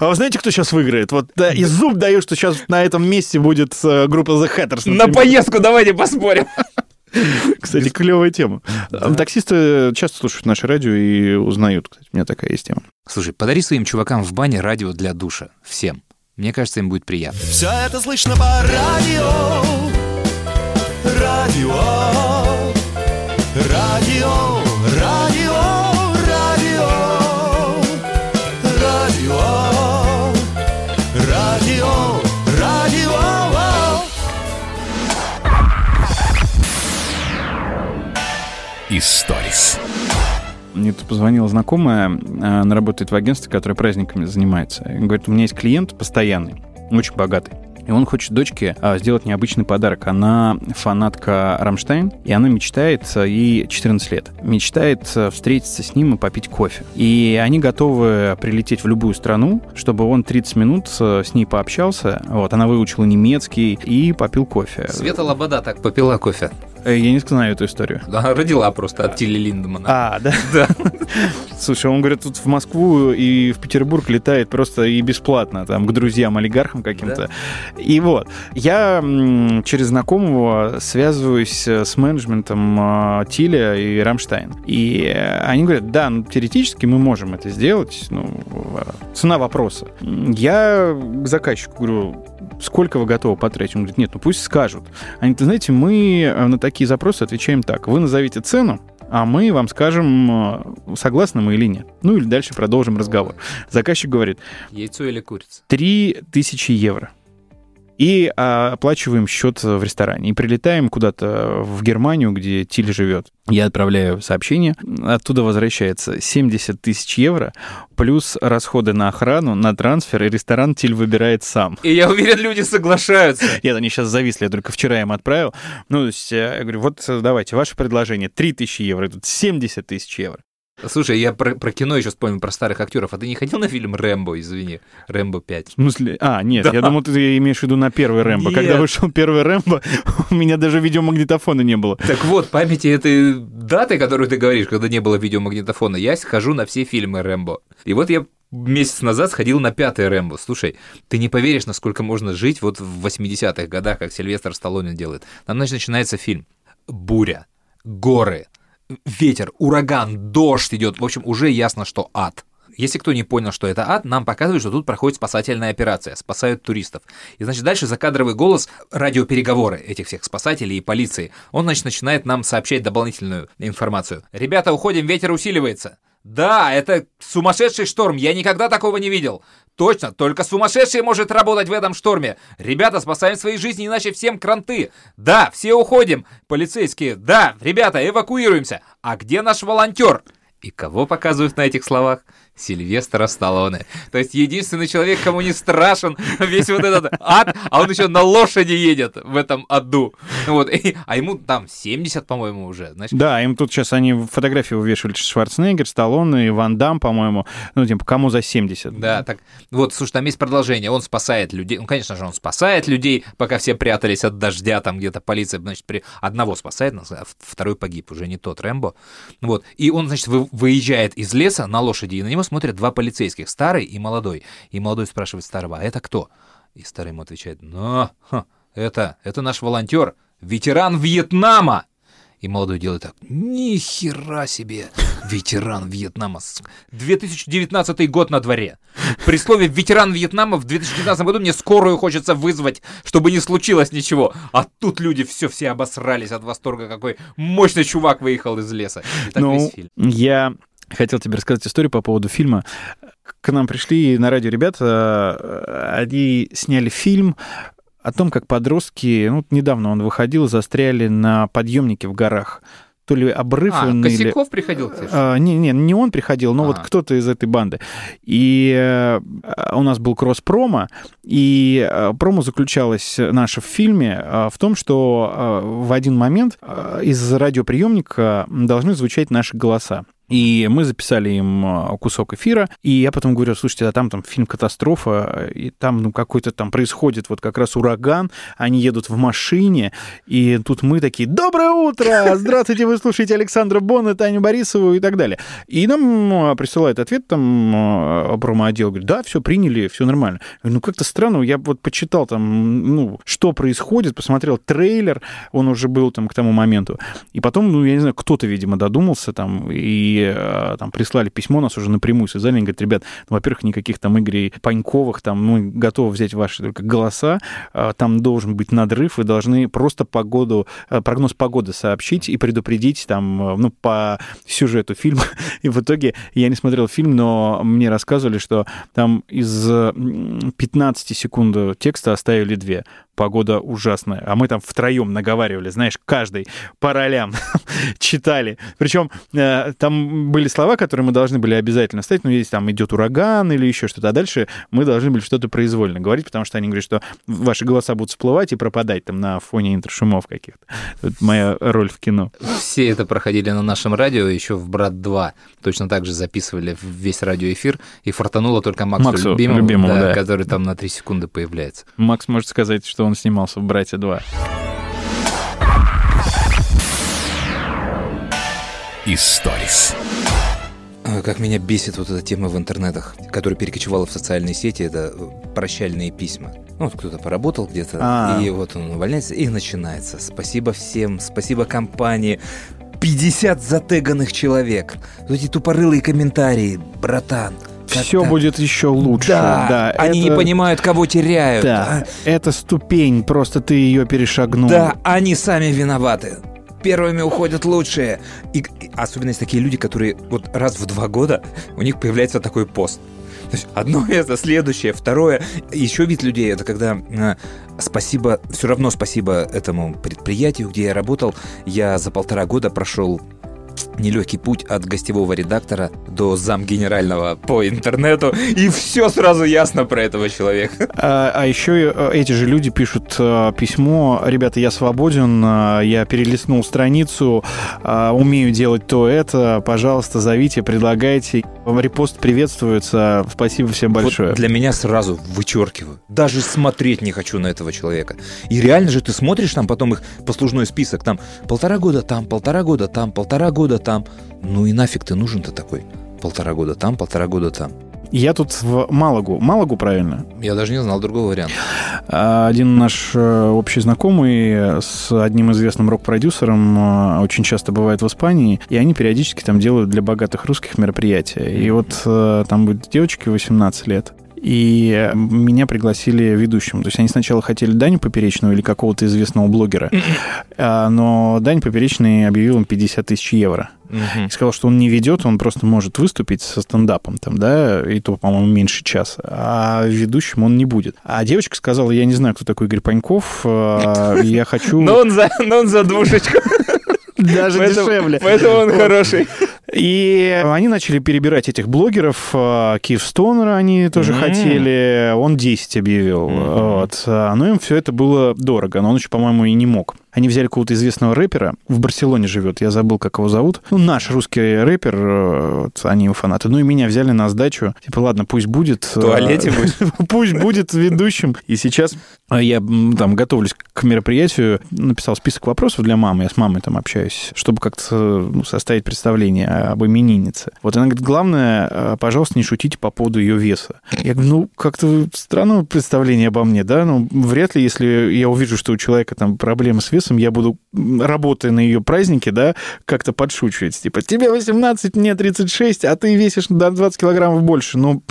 А вы знаете, кто сейчас выиграет? Вот да, и зуб даю, что сейчас на этом месте будет э, группа The Hatters. На поездку давайте поспорим. Кстати, клевая тема. Таксисты часто слушают наше радио и узнают. Кстати, у меня такая есть тема. Слушай, подари своим чувакам в бане радио для душа. Всем. Мне кажется, им будет приятно. Все это слышно по радио Радио Радио Радио Историс. Мне тут позвонила знакомая, э, она работает в агентстве, которое праздниками занимается. Говорит, у меня есть клиент постоянный, очень богатый. И он хочет дочке а, сделать необычный подарок. Она фанатка Рамштайн, и она мечтает, а, ей 14 лет, мечтает а, встретиться с ним и попить кофе. И они готовы прилететь в любую страну, чтобы он 30 минут с ней пообщался. Вот, она выучила немецкий и попил кофе. Света Лобода так попила кофе. Э, Я не знаю эту историю. Она родила просто от Тилли Линдемана. А, да? *laughs* Да. Слушай, он говорит, тут в Москву и в Петербург летает просто и бесплатно, там, к друзьям, олигархам каким-то. И вот, я через знакомого связываюсь э, с менеджментом э, Тиля и Рамштайн. И они говорят, да, ну, теоретически мы можем это сделать, ну, цена вопроса. Я к заказчику говорю, сколько вы готовы потратить? Он говорит, нет, ну пусть скажут. Они говорят, знаете, мы на такие запросы отвечаем так. Вы назовите цену, а мы вам скажем, э, согласны мы или нет. Ну или дальше продолжим разговор. Заказчик говорит, Яйцо или курица? 3000 евро. И а, оплачиваем счет в ресторане. И прилетаем куда-то в Германию, где Тиль живет. Я отправляю сообщение. Оттуда возвращается 70 тысяч евро, плюс расходы на охрану, на трансфер, и ресторан Тиль выбирает сам. И я уверен, люди соглашаются. *laughs* Нет, они сейчас зависли, я только вчера им отправил. Ну, то есть, я говорю, вот э, давайте, ваше предложение 3000 евро, тут 70 тысяч евро. Слушай, я про, про кино еще вспомнил, про старых актеров. А ты не ходил на фильм «Рэмбо», извини? «Рэмбо 5». В смысле? А, нет, Да. я думал, ты имеешь в виду на первый Рэмбо. Нет. Когда вышел первый Рэмбо, *laughs* у меня даже видеомагнитофона не было. Так вот, памяти этой даты, которую ты говоришь, когда не было видеомагнитофона, я схожу на все фильмы Рэмбо. И вот я месяц назад сходил на пятый Рэмбо. Слушай, ты не поверишь, насколько можно жить вот в 80-х годах, как Сильвестр Сталлоне делает. Там, значит, начинается фильм. Буря, горы, ветер, ураган, дождь идет. В общем, уже ясно, что ад. Если кто не понял, что это ад, нам показывают, что тут проходит спасательная операция, спасают туристов. И, значит, дальше закадровый голос радиопереговоры этих всех спасателей и полиции. Он, значит, начинает нам сообщать дополнительную информацию. «Ребята, уходим, ветер усиливается». Да, это сумасшедший шторм, я никогда такого не видел. Точно, только сумасшедший может работать в этом шторме. Ребята, спасаем свои жизни, иначе всем кранты. Да, все уходим. Полицейские, да, ребята, эвакуируемся. А где наш волонтер? И кого показывают на этих словах? Сильвестра Сталлоне. То есть единственный человек, кому не страшен весь вот этот ад, а он еще на лошади едет в этом аду. Вот, и- а ему там 70, по-моему, уже. Значит, Да, им тут сейчас они фотографии вывешивали Шварценеггер, Сталлоне и Ван Дам, по-моему. Ну, типа, кому за 70. Да, так вот, слушай, там есть продолжение. Он спасает людей. Ну, конечно же, он спасает людей, пока все прятались от дождя, там где-то полиция, значит, при... одного спасает, а второй погиб, уже не тот Рэмбо. Вот. И он, значит, вы- выезжает из леса на лошади, и на него смотрят два полицейских, старый и молодой. И молодой спрашивает старого, а это кто? И старый ему отвечает, ну, ха, это, это наш волонтер, ветеран Вьетнама. И молодой делает так, ни хера себе, ветеран Вьетнама. С- 2019 год на дворе. При слове ветеран Вьетнама в 2019 году мне скорую хочется вызвать, чтобы не случилось ничего. А тут люди все, все обосрались от восторга, какой мощный чувак выехал из леса. И так ну, весь фильм. я хотел тебе рассказать историю по поводу фильма. К нам пришли на радио ребята, э, они сняли фильм о том, как подростки, ну, недавно он выходил, застряли на подъемнике в горах. То ли обрыв А, он или- Косяков приходил к тебе? А, не, не, не он приходил, но вот А. кто-то из этой банды. И э, у нас был кросс-промо, и э, промо заключалось наше в фильме э, в том, что э, в один момент э, из радиоприемника должны звучать наши голоса. И мы записали им э, кусок эфира, и я потом говорю, слушайте, а там там фильм «Катастрофа», и там ну, какой-то там происходит вот как раз ураган, они едут в машине, и тут мы такие, доброе утро, здравствуйте, вы слушаете Александра Бонна, Таню Борисову и так далее. И нам э, присылает ответ там э, промо-отдел, говорит, да, все приняли, все нормально. Ну как-то странно, я вот почитал там, ну, что происходит, посмотрел трейлер, он уже был там к тому моменту, и потом, ну, я не знаю, кто-то, видимо, додумался там, и э, там прислали письмо, нас уже напрямую связали, они говорят, ребят, ну, во-первых, никаких там Игорей Паньковых, там, мы готовы взять ваши только голоса, э, там должен быть надрыв, вы должны просто погоду, э, прогноз погоды сообщить и предупредить там, ну, по сюжету фильма. *laughs* И в итоге я не смотрел фильм, но мне рассказывали, что там из м, 15 секунд текста оставили две. Погода ужасная. А мы там втроем наговаривали, знаешь, каждый по ролям *laughs* читали. Причем э, там были слова, которые мы должны были обязательно ставить. Ну, если там идет ураган или еще что-то. А дальше мы должны были что-то произвольно говорить, потому что они говорят, что ваши голоса будут всплывать и пропадать там на фоне интершумов каких-то. Это моя роль в кино. Все это проходили на нашем радио, еще в «Брат 2». Точно так же записывали весь радиоэфир, и фартануло только Максу, Максу Любимому, Любимому, да. который там на 3 секунды появляется. Макс может сказать, что он снимался в «Братья 2». Историс. А, Как меня бесит вот эта тема в интернетах, которая перекочевала в социальные сети, это э, прощальные письма. Ну, вот кто-то поработал где-то, А. и вот он увольняется, и начинается. Спасибо всем, спасибо компании. 50 затеганных человек. Вот эти тупорылые комментарии, братан. Как Все будет еще лучше. Да, Да, они не это- понимают, кого теряют. Да, это ступень, просто ты ее перешагнул. Да, они сами виноваты. Первыми уходят лучшие. И, и особенно есть такие люди, которые вот раз в два года у них появляется такой пост. То есть одно *laughs* это, следующее, второе. Еще вид людей это когда э, спасибо, все равно спасибо этому предприятию, где я работал. Я за полтора года прошел нелегкий путь от гостевого редактора до зам генерального по интернету, и все сразу ясно про этого человека. А, а еще э, эти же люди пишут э, письмо, ребята, я свободен, э, я перелистнул страницу, умею делать то это, пожалуйста, зовите, предлагайте. Репост приветствуется, спасибо всем большое. Вот для меня сразу вычеркиваю. Даже смотреть не хочу на этого человека. И реально же ты смотришь там потом их послужной список, там полтора года там, полтора года там, полтора года там. Ну и нафиг ты нужен-то такой? Полтора года там, полтора года там. Я тут в Малагу, Малагу правильно? Я даже не знал другого варианта. А, Один наш э, общий знакомый с одним известным рок-продюсером э, очень часто бывает в Испании, и они периодически там делают для богатых русских мероприятия. И вот э, там будет девочке 18 лет, и меня пригласили ведущим. То есть они сначала хотели Даню Поперечного или какого-то известного блогера, а, но Дань Поперечный объявил им 50 тысяч евро. И сказал, что он не ведет, он просто может выступить со стендапом там, да, и то, по-моему, меньше часа, а ведущим он не будет. А девочка сказала, я не знаю, кто такой Игорь Паньков, а, я хочу *laughs* он за, но он за двушечку. Даже дешевле. Поэтому он хороший. И они начали перебирать этих блогеров. А, Киевстонера они тоже М. хотели. Он 10 объявил. Вот. А, Но им все это было дорого. Но он еще, по-моему, и не мог. Они взяли какого-то известного рэпера. В Барселоне живет. Я забыл, как его зовут. Ну, наш русский рэпер. э, вот, они его фанаты. Ну, и меня взяли на сдачу. Типа, ладно, пусть будет. В туалете будешь? *laughs* Пусть будет ведущим. И сейчас а, я там готовлюсь к мероприятию. Написал список вопросов для мамы. Я с мамой там общаюсь, чтобы как-то ну, составить представление об имениннице. Вот она говорит, главное, э, пожалуйста, не шутите по поводу ее веса. Я говорю, ну, как-то странное представление обо мне, да? Ну, вряд ли, если я увижу, что у человека там проблемы с весом, я буду, работая на ее празднике, да, как-то подшучивать. Типа, тебе 18, мне 36, а ты весишь на 20 килограммов больше. Ну,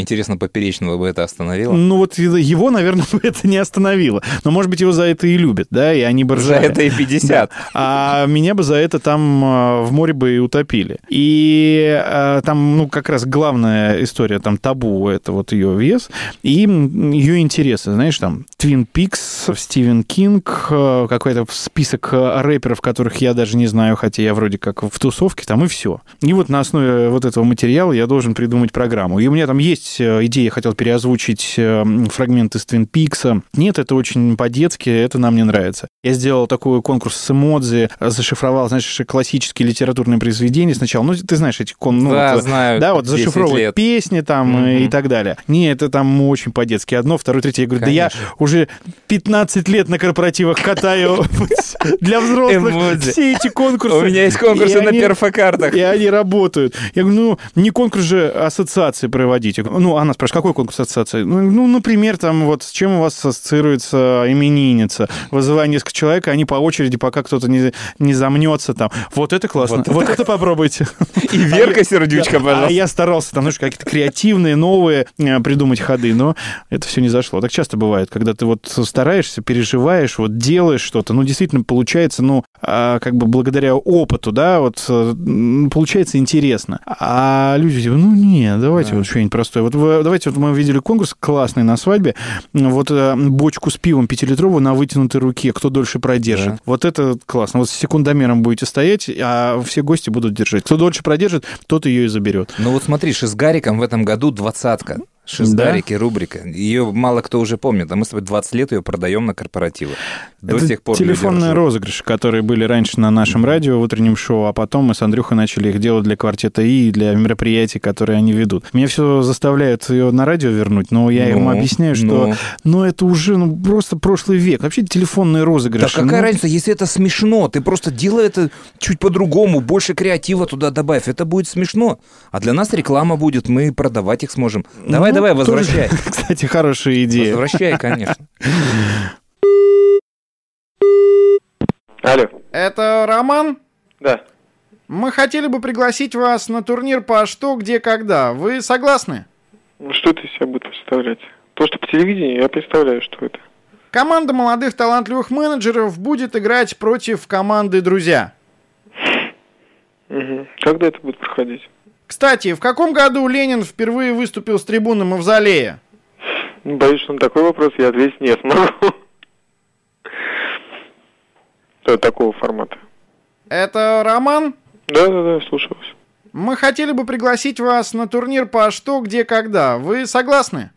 Интересно, поперечного бы это остановило? ну вот его, наверное, бы это не остановило. Но, может быть, его за это и любят, да, и они бы За ржали. это и 50. А меня бы за это там э, в море бы и утопили. И э, там, ну, как раз главная история, там, табу, это вот ее вес и ее интересы. Знаешь, там, Твин Пикс, Стивен Кинг, э, какой-то список рэперов, которых я даже не знаю, хотя я вроде как в тусовке, там, и все. И вот на основе вот этого материала я должен придумать программу. И у меня там есть есть э, идея, я хотел переозвучить э, фрагмент из Твин Пикса. Нет, это очень по-детски, это нам не нравится. Я сделал такой конкурс с эмодзи, зашифровал, знаешь, классические литературные произведения сначала. Ну, ты знаешь эти кон... ну, Да, вот, знаю, Да, вот 10 зашифровывать лет. песни там Мгм. и так далее. Не, это там очень по-детски. Одно, второе, третье. Я говорю, да я Конечно. уже 15 лет на корпоративах катаю *laughs* для взрослых все эти конкурсы. У меня есть конкурсы на перфокартах. и они работают. Я говорю, ну, не конкурс же ассоциации проводить. Ну, она спрашивает, какой конкурс ассоциации? Ну, ну, например, там вот с чем у вас ассоциируется именинница? Вызывая несколько человек, они по очереди, пока кто-то не, не замнется там. Вот это классно. Вот, это попробуйте. И Верка Сердючка, А пожалуйста. я старался там, знаешь, какие-то креативные, новые э, придумать ходы, но это все не зашло. Так часто бывает, когда ты вот стараешься, переживаешь, вот делаешь что-то, ну, действительно получается, ну, а, как бы благодаря опыту, да, вот э, получается интересно. А люди типа, ну, не, давайте вот что-нибудь простое. Вот вы- давайте, вот мы видели конкурс классный на свадьбе, вот э, бочку с пивом пятилитровую на вытянутой руке, кто дольше продержит. Да. Вот это классно. Вот с секундомером будете стоять, а все гости будут держать. Кто дольше продержит, тот ее и заберет. Ну вот смотри, Шизгариком в этом году двадцатка. Шизгарики, рубрика. Ее мало кто уже помнит, а мы с тобой 20 лет ее продаем на корпоративы. До это сих пор телефонные розыгрыши, которые были раньше на нашем радио в утреннем шоу, а потом мы с Андрюхой начали их делать для квартета И и для мероприятий, которые они ведут. Меня все заставляют ее на радио вернуть, но я им Ну, объясняю, что ну. ну, это уже ну, просто прошлый век. Вообще телефонные Да розыгрыши. какая ну, разница, если это смешно, ты просто делай это чуть по-другому, больше креатива туда добавь, это будет смешно. А для нас реклама будет, мы продавать их сможем. Давай, ну, давай, тоже, возвращай. *laughs* Кстати, хорошая идея. Возвращай, конечно. Алло, Это Роман? да. Мы хотели бы пригласить вас на турнир по «Что, где, когда». Вы согласны? Ну, Что это из себя будет представлять? То, что по телевидению, я представляю, что это. Команда молодых талантливых менеджеров будет играть против команды «Друзья». Мгм. Когда это будет проходить? Кстати, в каком году Ленин впервые выступил с трибуны Мавзолея? Ну, Боюсь, что на такой вопрос я ответить не смогу. Что такого формата? Это Роман? Да, да, да, слушаю вас. Мы хотели бы пригласить вас на турнир по «Что, где, когда». Вы согласны?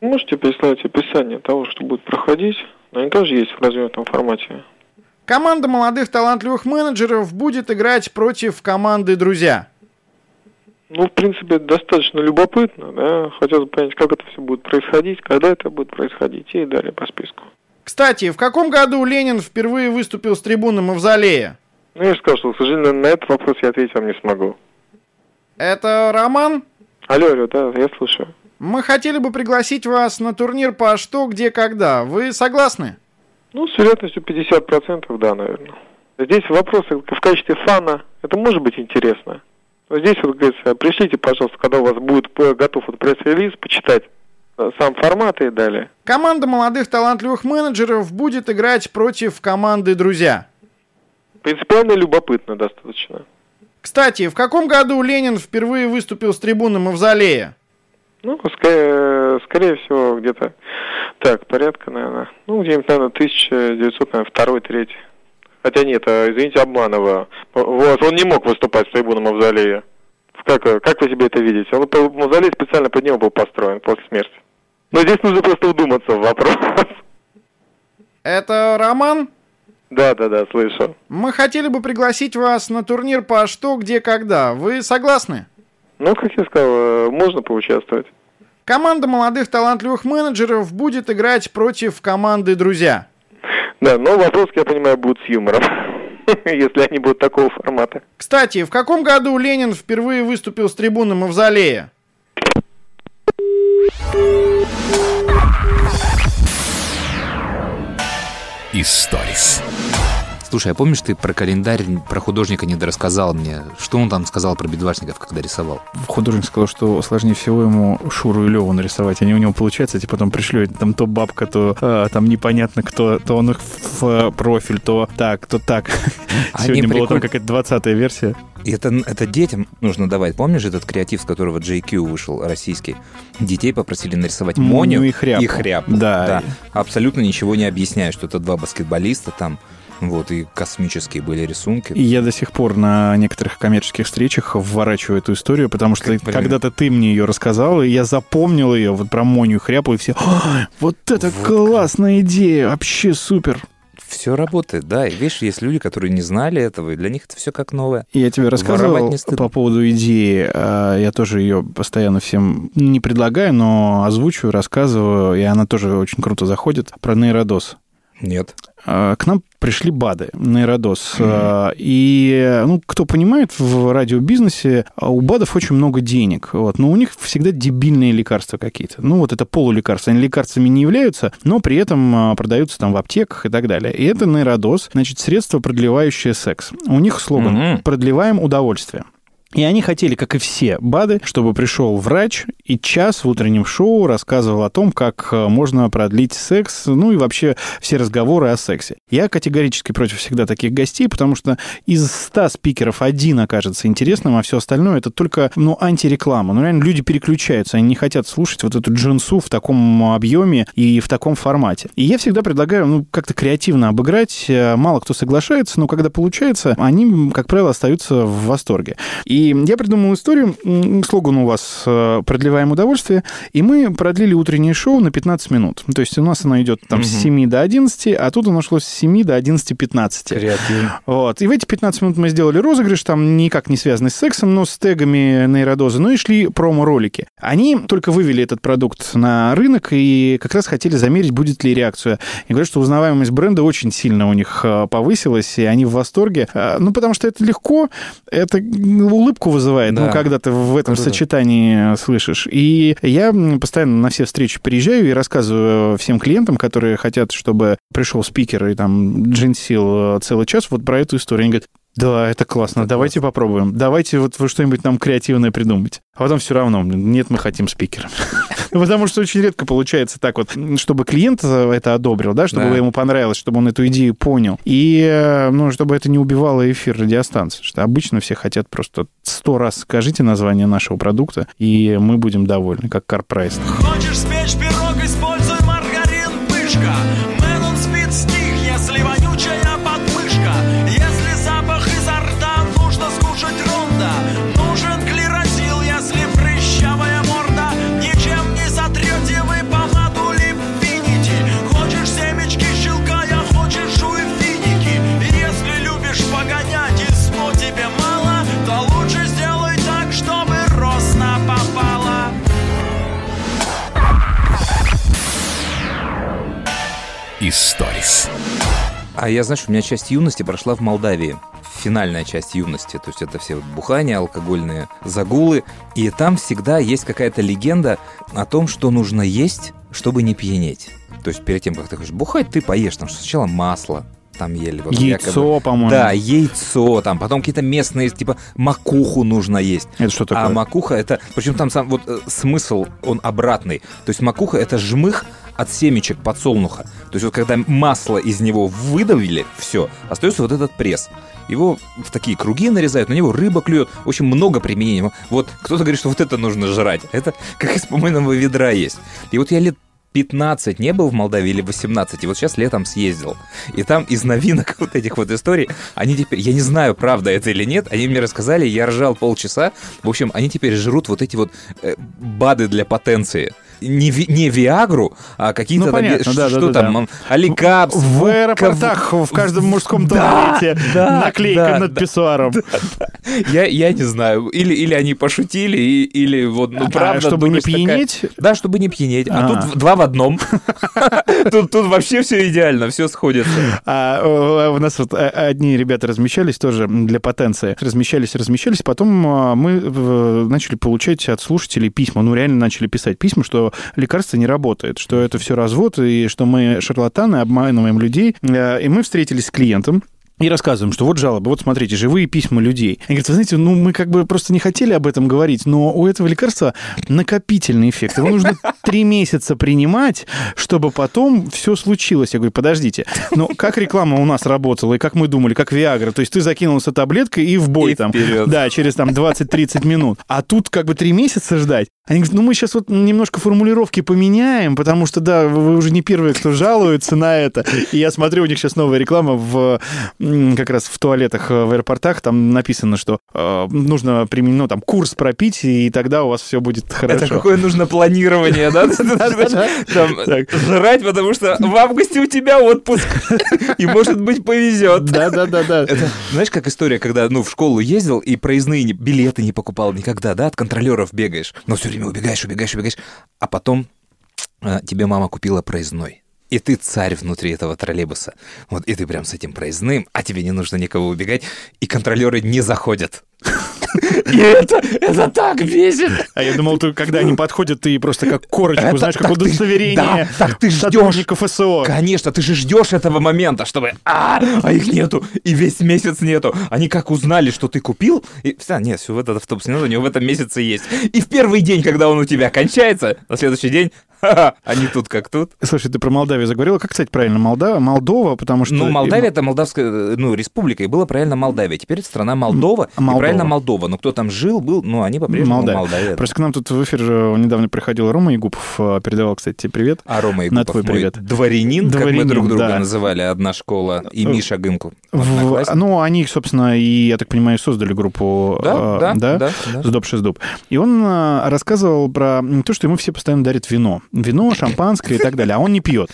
Можете прислать описание того, что будет проходить? Наверняка же есть в развернутом формате. Команда молодых талантливых менеджеров будет играть против команды «Друзья». Ну, в принципе, достаточно любопытно, да. Хотелось бы понять, как это все будет происходить, когда это будет происходить и далее по списку. Кстати, в каком году Ленин впервые выступил с трибуны Мавзолея? Ну, я же сказал, что, к сожалению, на этот вопрос я ответить вам не смогу. Это Роман? Алло, алло, да, я слушаю. Мы хотели бы пригласить вас на турнир по «Что, где, когда». Вы согласны? Ну, с вероятностью 50%, да, наверное. Здесь вопросы в качестве фана, это может быть интересно. Здесь, вот, говорится, пришлите, пожалуйста, когда у вас будет э, готов вот пресс-релиз, почитать э, сам формат и далее. Команда молодых талантливых менеджеров будет играть против команды «Друзья». Принципиально любопытно достаточно. Кстати, в каком году Ленин впервые выступил с трибуны Мавзолея? Ну, скорее, скорее всего, где-то так, порядка, наверное. Ну, где-нибудь, наверное, 1902-3. Хотя нет, а, извините, обманываю. Вот, он не мог выступать с трибуны Мавзолея. Как, как вы себе это видите? Он, мавзолей специально под него был построен после смерти. Но здесь нужно просто вдуматься в вопрос. Это Роман? Да, да, да, слышу. Мы хотели бы пригласить вас на турнир по «Что, где, когда». Вы согласны? Ну, как я сказал, э, можно поучаствовать. Команда молодых талантливых менеджеров будет играть против команды «Друзья». Да, но вопрос, я понимаю, будет с юмором. *laughs* Если они будут такого формата. Кстати, в каком году Ленин впервые выступил с трибуны Мавзолея? Историс. Слушай, а помнишь, ты про календарь, про художника не дорассказал мне? Что он там сказал про бедвашников, когда рисовал? Художник сказал, что сложнее всего ему Шуру и Леву нарисовать. Они у него получаются, эти потом пришлю, там то бабка, то а, там непонятно кто, то он их в профиль, то так, то так. *laughs* Они Сегодня была там какая-то 20 версия. Это, это детям нужно давать. Помнишь этот креатив, с которого JQ вышел, российский? Детей попросили нарисовать Моню Моню и Хряпу. И хряпу. Да. Абсолютно ничего не объясняю, что это два баскетболиста там. Вот, и космические были рисунки. И я до сих пор на некоторых коммерческих встречах вворачиваю эту историю, потому что когда-то ты мне ее рассказал, и я запомнил ее, вот про Моню Хряпу, и все, «Ой, вот это Вот. классная идея, вообще супер. Все работает, да. И видишь, есть люди, которые не знали этого, и для них это все как новое. Я тебе рассказывал по поводу идеи. а, Я тоже ее постоянно всем не предлагаю, но озвучиваю, рассказываю, и она тоже очень круто заходит про нейродоз. Нет. А, К нам пришли БАДы, нейродоз. А, И, ну, кто понимает, в радиобизнесе а, у БАДов очень много денег. Вот, но у них всегда дебильные лекарства какие-то. Ну, вот это полулекарства. Они лекарствами не являются, но при этом продаются там в аптеках и так далее. И это нейродоз, значит, средство, продлевающее секс. У них слоган Мгм. «Продлеваем удовольствие». И они хотели, как и все БАДы, чтобы пришел врач и час в утреннем шоу рассказывал о том, как э, можно продлить секс, ну и вообще все разговоры о сексе. Я категорически против всегда таких гостей, потому что из 100 спикеров один окажется интересным, а все остальное это только, ну, антиреклама. Ну, реально люди переключаются, они не хотят слушать вот эту джинсу в таком объеме и в таком формате. И я всегда предлагаю, ну, как-то креативно обыграть. Э, Мало кто соглашается, но когда получается, они, как правило, остаются в восторге. И я придумал историю, слоган у вас э, «Продлеваем удовольствие», и мы продлили утреннее шоу на 15 минут. То есть у нас оно идет там с Мгм. 7 до 11, а тут оно шло с 7 до 11.15. Креативно. Вот. И в эти 15 минут мы сделали розыгрыш, там никак не связанный с сексом, но с тегами нейродозы, ну и шли промо-ролики. Они только вывели этот продукт на рынок и как раз хотели замерить, будет ли реакция. И говорят, что узнаваемость бренда очень сильно у них э, повысилась, и они в восторге. Э, Ну, потому что это легко, это улыбку вызывает, Да. ну, когда ты в этом Круто. сочетании слышишь. И я постоянно на все встречи приезжаю и рассказываю всем клиентам, которые хотят, чтобы пришел спикер и там джинсил э, целый час, вот про эту историю. Они говорят, да, это классно, Это давайте попробуем. Давайте вот вы что-нибудь нам креативное придумать. А потом все равно, нет, мы хотим спикера. *laughs* Потому что очень редко получается так вот, чтобы клиент это одобрил, да, чтобы Да. ему понравилось, чтобы он эту идею понял. И, э, ну, чтобы это не убивало эфир радиостанции. Что обычно все хотят просто сто раз скажите название нашего продукта, и мы будем довольны, как CarPrice. Хочешь спечь пирог, А я, знаешь, у меня часть юности прошла в Молдавии. Финальная часть юности. То есть это все вот бухания, алкогольные загулы. И там всегда есть какая-то легенда о том, что нужно есть, чтобы не пьянеть. То есть перед тем, как ты хочешь бухать, ты поешь. Там сначала масло там ели. вот Яйцо, якобы. по-моему. Да, яйцо, там потом какие-то местные, типа макуху нужно есть. Это что такое? А макуха это, причем там сам вот э, смысл он обратный. То есть макуха это жмых от семечек подсолнуха. То есть вот когда масло из него выдавили, все, остается вот этот пресс. Его в такие круги нарезают, на него рыба клюет. Очень много применений. Вот кто-то говорит, что вот это нужно жрать. Это как из помойного ведра есть. И вот я лет 15 не был в Молдавии или 18, и вот сейчас летом съездил. И там из новинок *laughs* вот этих вот историй, они теперь, я не знаю, правда это или нет, они мне рассказали, я ржал полчаса. В общем, они теперь жрут вот эти вот э, БАДы для потенции. Не, ви- не Виагру, а какие-то Ну, там, понятно, э, да, что да, да, там, да. Аликапс, В Вука- аэропортах в каждом мужском Да, туалете да, наклейка да, над да. писсуаром. Я, я не знаю. Или, или они пошутили, и- или вот, ну, А, правда. чтобы не думаешь, такая-? Да, чтобы не пьянеть. А, А. тут в- два в одном. *laughs* Тут, вообще все идеально, все сходится. А, у нас вот э, одни ребята размещались тоже для потенции. Размещались, размещались. Потом а, мы начали получать от слушателей письма. Ну, реально начали писать письма, что лекарство не работает, что это все развод, и что мы шарлатаны, обманываем людей. Э, И мы встретились с клиентом, и рассказываем, что вот жалобы, вот смотрите, живые письма людей. Они говорят, вы знаете, ну мы как бы просто не хотели об этом говорить, но у этого лекарства накопительный эффект. Его нужно *laughs* три месяца принимать, чтобы потом все случилось. Я говорю, подождите, но как реклама у нас работала, и как мы думали, как Виагра, то есть ты закинулся таблеткой и в бой И там. вперед. Да, через там 20-30 минут. А тут как бы три месяца ждать. Они говорят, ну мы сейчас вот немножко формулировки поменяем, потому что, да, вы уже не первые, кто жалуется на это. И я смотрю, у них сейчас новая реклама в, как раз в туалетах э, в аэропортах, там написано, что э, нужно применить, ну, там, курс пропить, и тогда у вас все будет хорошо. Это какое нужно планирование, да? *laughs* Жрать, потому что в августе у тебя отпуск. И, может быть, повезет. Да-да-да-да. Это, знаешь, как история, когда, ну, в школу ездил и проездные не- билеты не покупал никогда, да, от контролеров бегаешь, но все время убегаешь, убегаешь, убегаешь, а потом а, тебе мама купила проездной. И ты царь внутри этого троллейбуса. Вот, и ты прям с этим проездным, а тебе не нужно никого убегать, и контролеры не заходят. И это, это так бесит. А я думал, ты, когда они подходят, ты просто как корочку, Это- знаешь, как удостоверение да, так ты сотрудников СО. Конечно, ты же ждешь этого момента, чтобы а, а их нету, и весь месяц нету. Они как узнали, что ты купил, и все, нет, все в этот автобус не надо, у него в этом месяце есть. И в первый день, когда он у тебя кончается, на следующий день, они тут как тут. Слушай, ты про Молдавию заговорила. Как, кстати, правильно? Молдава? Молдова, потому что... Ну, Молдавия это Молдавская, ну, республика, и было правильно Молдавия. Теперь это страна Молдова, и Молдова. Правильно Молдова. Но кто там жил, был, ну, они по-прежнему Молдавия. Молдавия. да. Просто к нам тут в эфир э, недавно приходил Рома Ягупов, э, передавал, кстати, тебе привет. А Рома На Игупов, твой привет. дворянин, как мы Дворянин, друг друга да. называли, одна школа, и Э, Миша Гымку. В- ну, они, собственно, и, я так понимаю, создали группу Да, э, да, да, да. «Сдоб Шездоб». И он рассказывал про то, что ему все постоянно дарят вино. Вино, *laughs* шампанское и так далее. А он не пьет.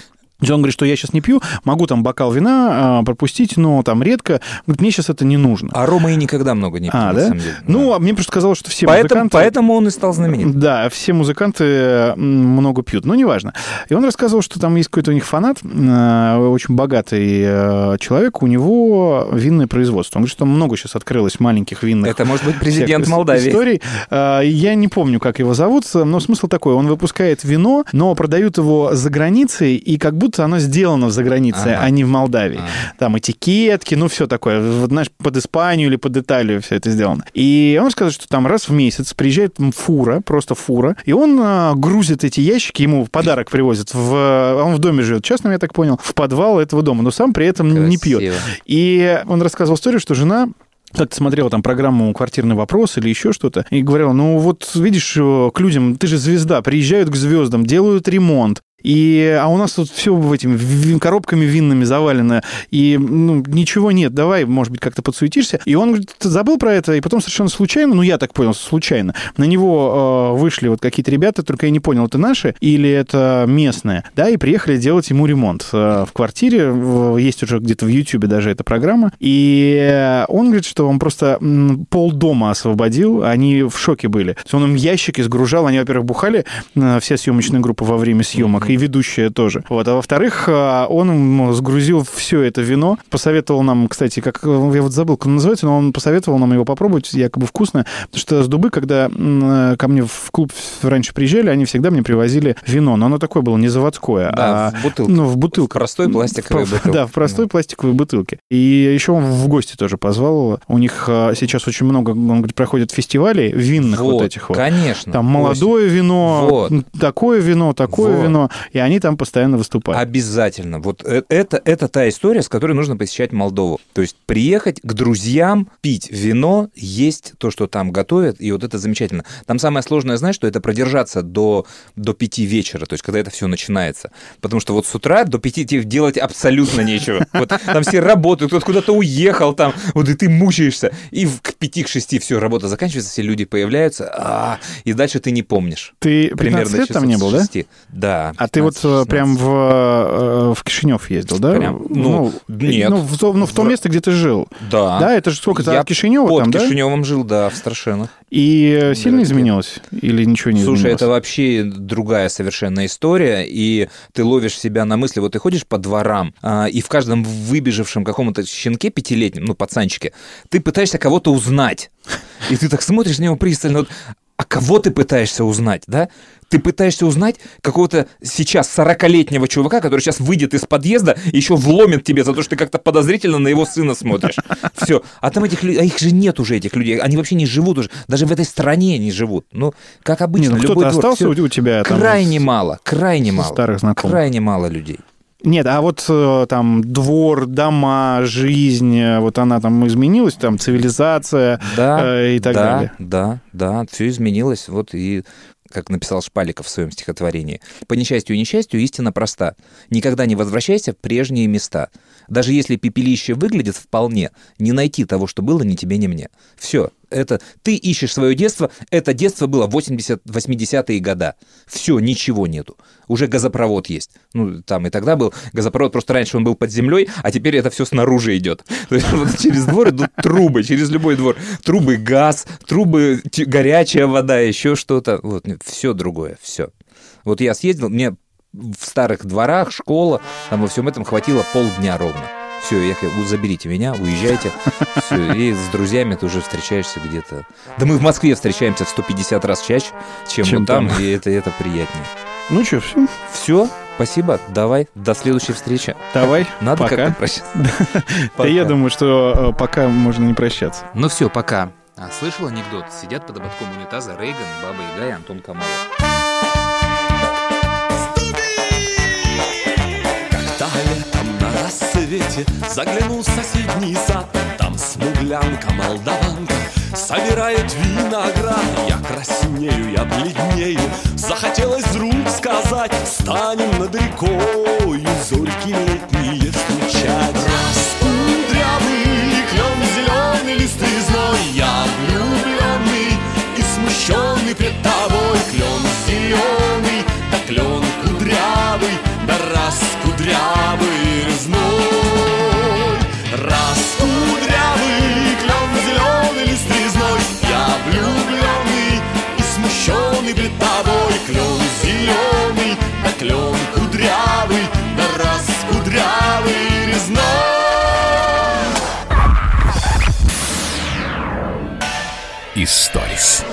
Он говорит, что я сейчас не пью, могу там бокал вина э, пропустить, но там редко. Говорит, мне сейчас это не нужно. А Рома и никогда много не пил, А, на да? самом деле. Ну, а мне просто казалось, что все поэтому, музыканты... поэтому он и стал знаменит. Да, все музыканты много пьют, но неважно. И он рассказывал, что там есть какой-то у них фанат, э, очень богатый э, человек, у него винное производство. Он говорит, что там много сейчас открылось маленьких винных Это может быть президент Молдавии. историй. Э, Я не помню, как его зовут, но смысл такой, он выпускает вино, но продают его за границей, и как будто оно сделано за границей, Ага. а не в Молдавии. Ага. Там этикетки, ну все такое, вот, знаешь, под Испанию или под Италию все это сделано. И он сказал, что там раз в месяц приезжает фура, просто фура, и он а, грузит эти ящики, ему в подарок привозят, в, он в доме живет, частном, я так понял, в подвал этого дома, но сам при этом не пьет. Красиво. И он рассказывал историю, что жена как-то смотрела там программу «Квартирный вопрос» или еще что-то, и говорила, ну вот видишь, э, к людям, ты же звезда, приезжают к звездам, делают ремонт, и, а у нас тут все этими коробками винными завалено, и ну, ничего нет, давай, может быть, как-то подсуетишься. И он говорит, «Ты забыл про это, и потом совершенно случайно, ну, я так понял, случайно, на него э, вышли вот какие-то ребята, только я не понял, это наши или это местные, да, и приехали делать ему ремонт э, в квартире, есть уже где-то в Ютьюбе даже эта программа, и он говорит, что он просто пол дома освободил, они в шоке были. То есть он им ящики сгружал, они, во-первых, бухали, э, вся съемочная группа во время съемок, и ведущая тоже. Вот. А во-вторых, э, он сгрузил все это вино, посоветовал нам, кстати, как э, я вот забыл, как он называется, но он посоветовал нам его попробовать, якобы вкусно, потому что с Дубы, когда э, ко мне в клуб раньше приезжали, они всегда мне привозили вино, но оно такое было не заводское, Да, а в бутылке. ну, в бутылках. простой пластиковой В- бутылке. *laughs* Да, в простой пластиковой бутылке. И еще он в гости тоже позвал. У них а, сейчас очень много, он говорит, проходят фестивалей винных вот, этих вот. Конечно. Там Осень. молодое вино, Вот. такое вино, такое Вот. вино, и они там постоянно выступают. Обязательно. Вот э- это, это та история, с которой нужно посещать Молдову. То есть приехать к друзьям, пить вино, есть то, что там готовят, и вот это замечательно. Там самое сложное, знаешь, что это продержаться до, до пяти вечера, то есть когда это все начинается. Потому что вот с утра до пяти тебе делать абсолютно нечего. *laughs* Вот там все работают, кто-то куда-то уехал, там, вот и ты мучаешься. И к пяти, к шести все, работа заканчивается, все люди появляются, а, и дальше ты не помнишь. Ты 15 лет там не был, да? Да. А ты вот 15-16. э, прям в, э, в Кишинев ездил, да? Прям? Ну, нет. Ну, в, ну, в то В- место, где ты жил. Да. Да, это же сколько? Я от Кишинева под там, да? Кишиневым жил, да, в Страшенах. И э, сильно Да, изменилось? Или ничего не Слушай, изменилось? это вообще другая совершенно история, и ты ловишь себя на мысли, вот ты ходишь по дворам, а, и в каждом выбежавшем каком-то щенке пятилетнем, ну, пацанчике, ты пытаешься кого-то узнать. И ты так смотришь на него пристально, вот, а кого ты пытаешься узнать, да? Ты пытаешься узнать какого-то сейчас 40-летнего чувака, который сейчас выйдет из подъезда и еще вломит тебе за то, что ты как-то подозрительно на его сына смотришь. *laughs* Все. А там этих людей, а их же нет уже, этих людей. Они вообще не живут уже. Даже в этой стране не живут. Ну, как Не, обычно, ну любой остался у тебя там? Крайне мало, крайне мало. старых знакомых? Крайне мало людей. Нет, а вот э, там двор, дома, жизнь, э, вот она там изменилась, там цивилизация Да, э, и так да, далее. Да, да, все изменилось. Вот и как написал Шпаликов в своем стихотворении. По несчастью и несчастью истина проста. Никогда не возвращайся в прежние места. Даже если пепелище выглядит вполне, не найти того, что было ни тебе, ни мне. Все, это ты ищешь свое детство, это детство было 80 80-е года. Все, ничего нету. Уже газопровод есть. Ну, там и тогда был газопровод, просто раньше он был под землей, а теперь это все снаружи идет. *laughs* То есть вот через двор идут трубы, через любой двор. Трубы газ, трубы горячая вода, еще что-то. Вот, все другое, все. Вот я съездил, мне в старых дворах, школа, там во всем этом хватило полдня ровно. Все, я заберите меня, уезжайте. *laughs* Все, и с друзьями ты уже встречаешься где-то. Да мы в Москве встречаемся в 150 раз чаще, чем, Чем вот там, там. и это, это приятнее. Ну что, все, Все, спасибо, давай, до следующей встречи. давай, Надо пока. как-то прощаться. *laughs* Да я думаю, что э, пока можно не прощаться. Ну все, пока. А, слышал анекдот? Сидят под ободком унитаза Рейган, Баба Яга и Антон Камолов. Рассвете заглянул в соседний сад. Там смуглянка, молдаванка собирает виноград. Я краснею, я бледнею, захотелось вдруг сказать Станем над рекою, зорьки летние встречать Раскудрявый клен зеленый листвизной Я влюбленный и смущенный пред тобой. Клен зеленый, да клен кудрявый Да раскудрявый резной. Раскудрявый клен зеленый листвизной Я влюбленный и смущенный пред тобой. Клен зеленый, да клен кудрявый. Да раскудрявый резной. Историс.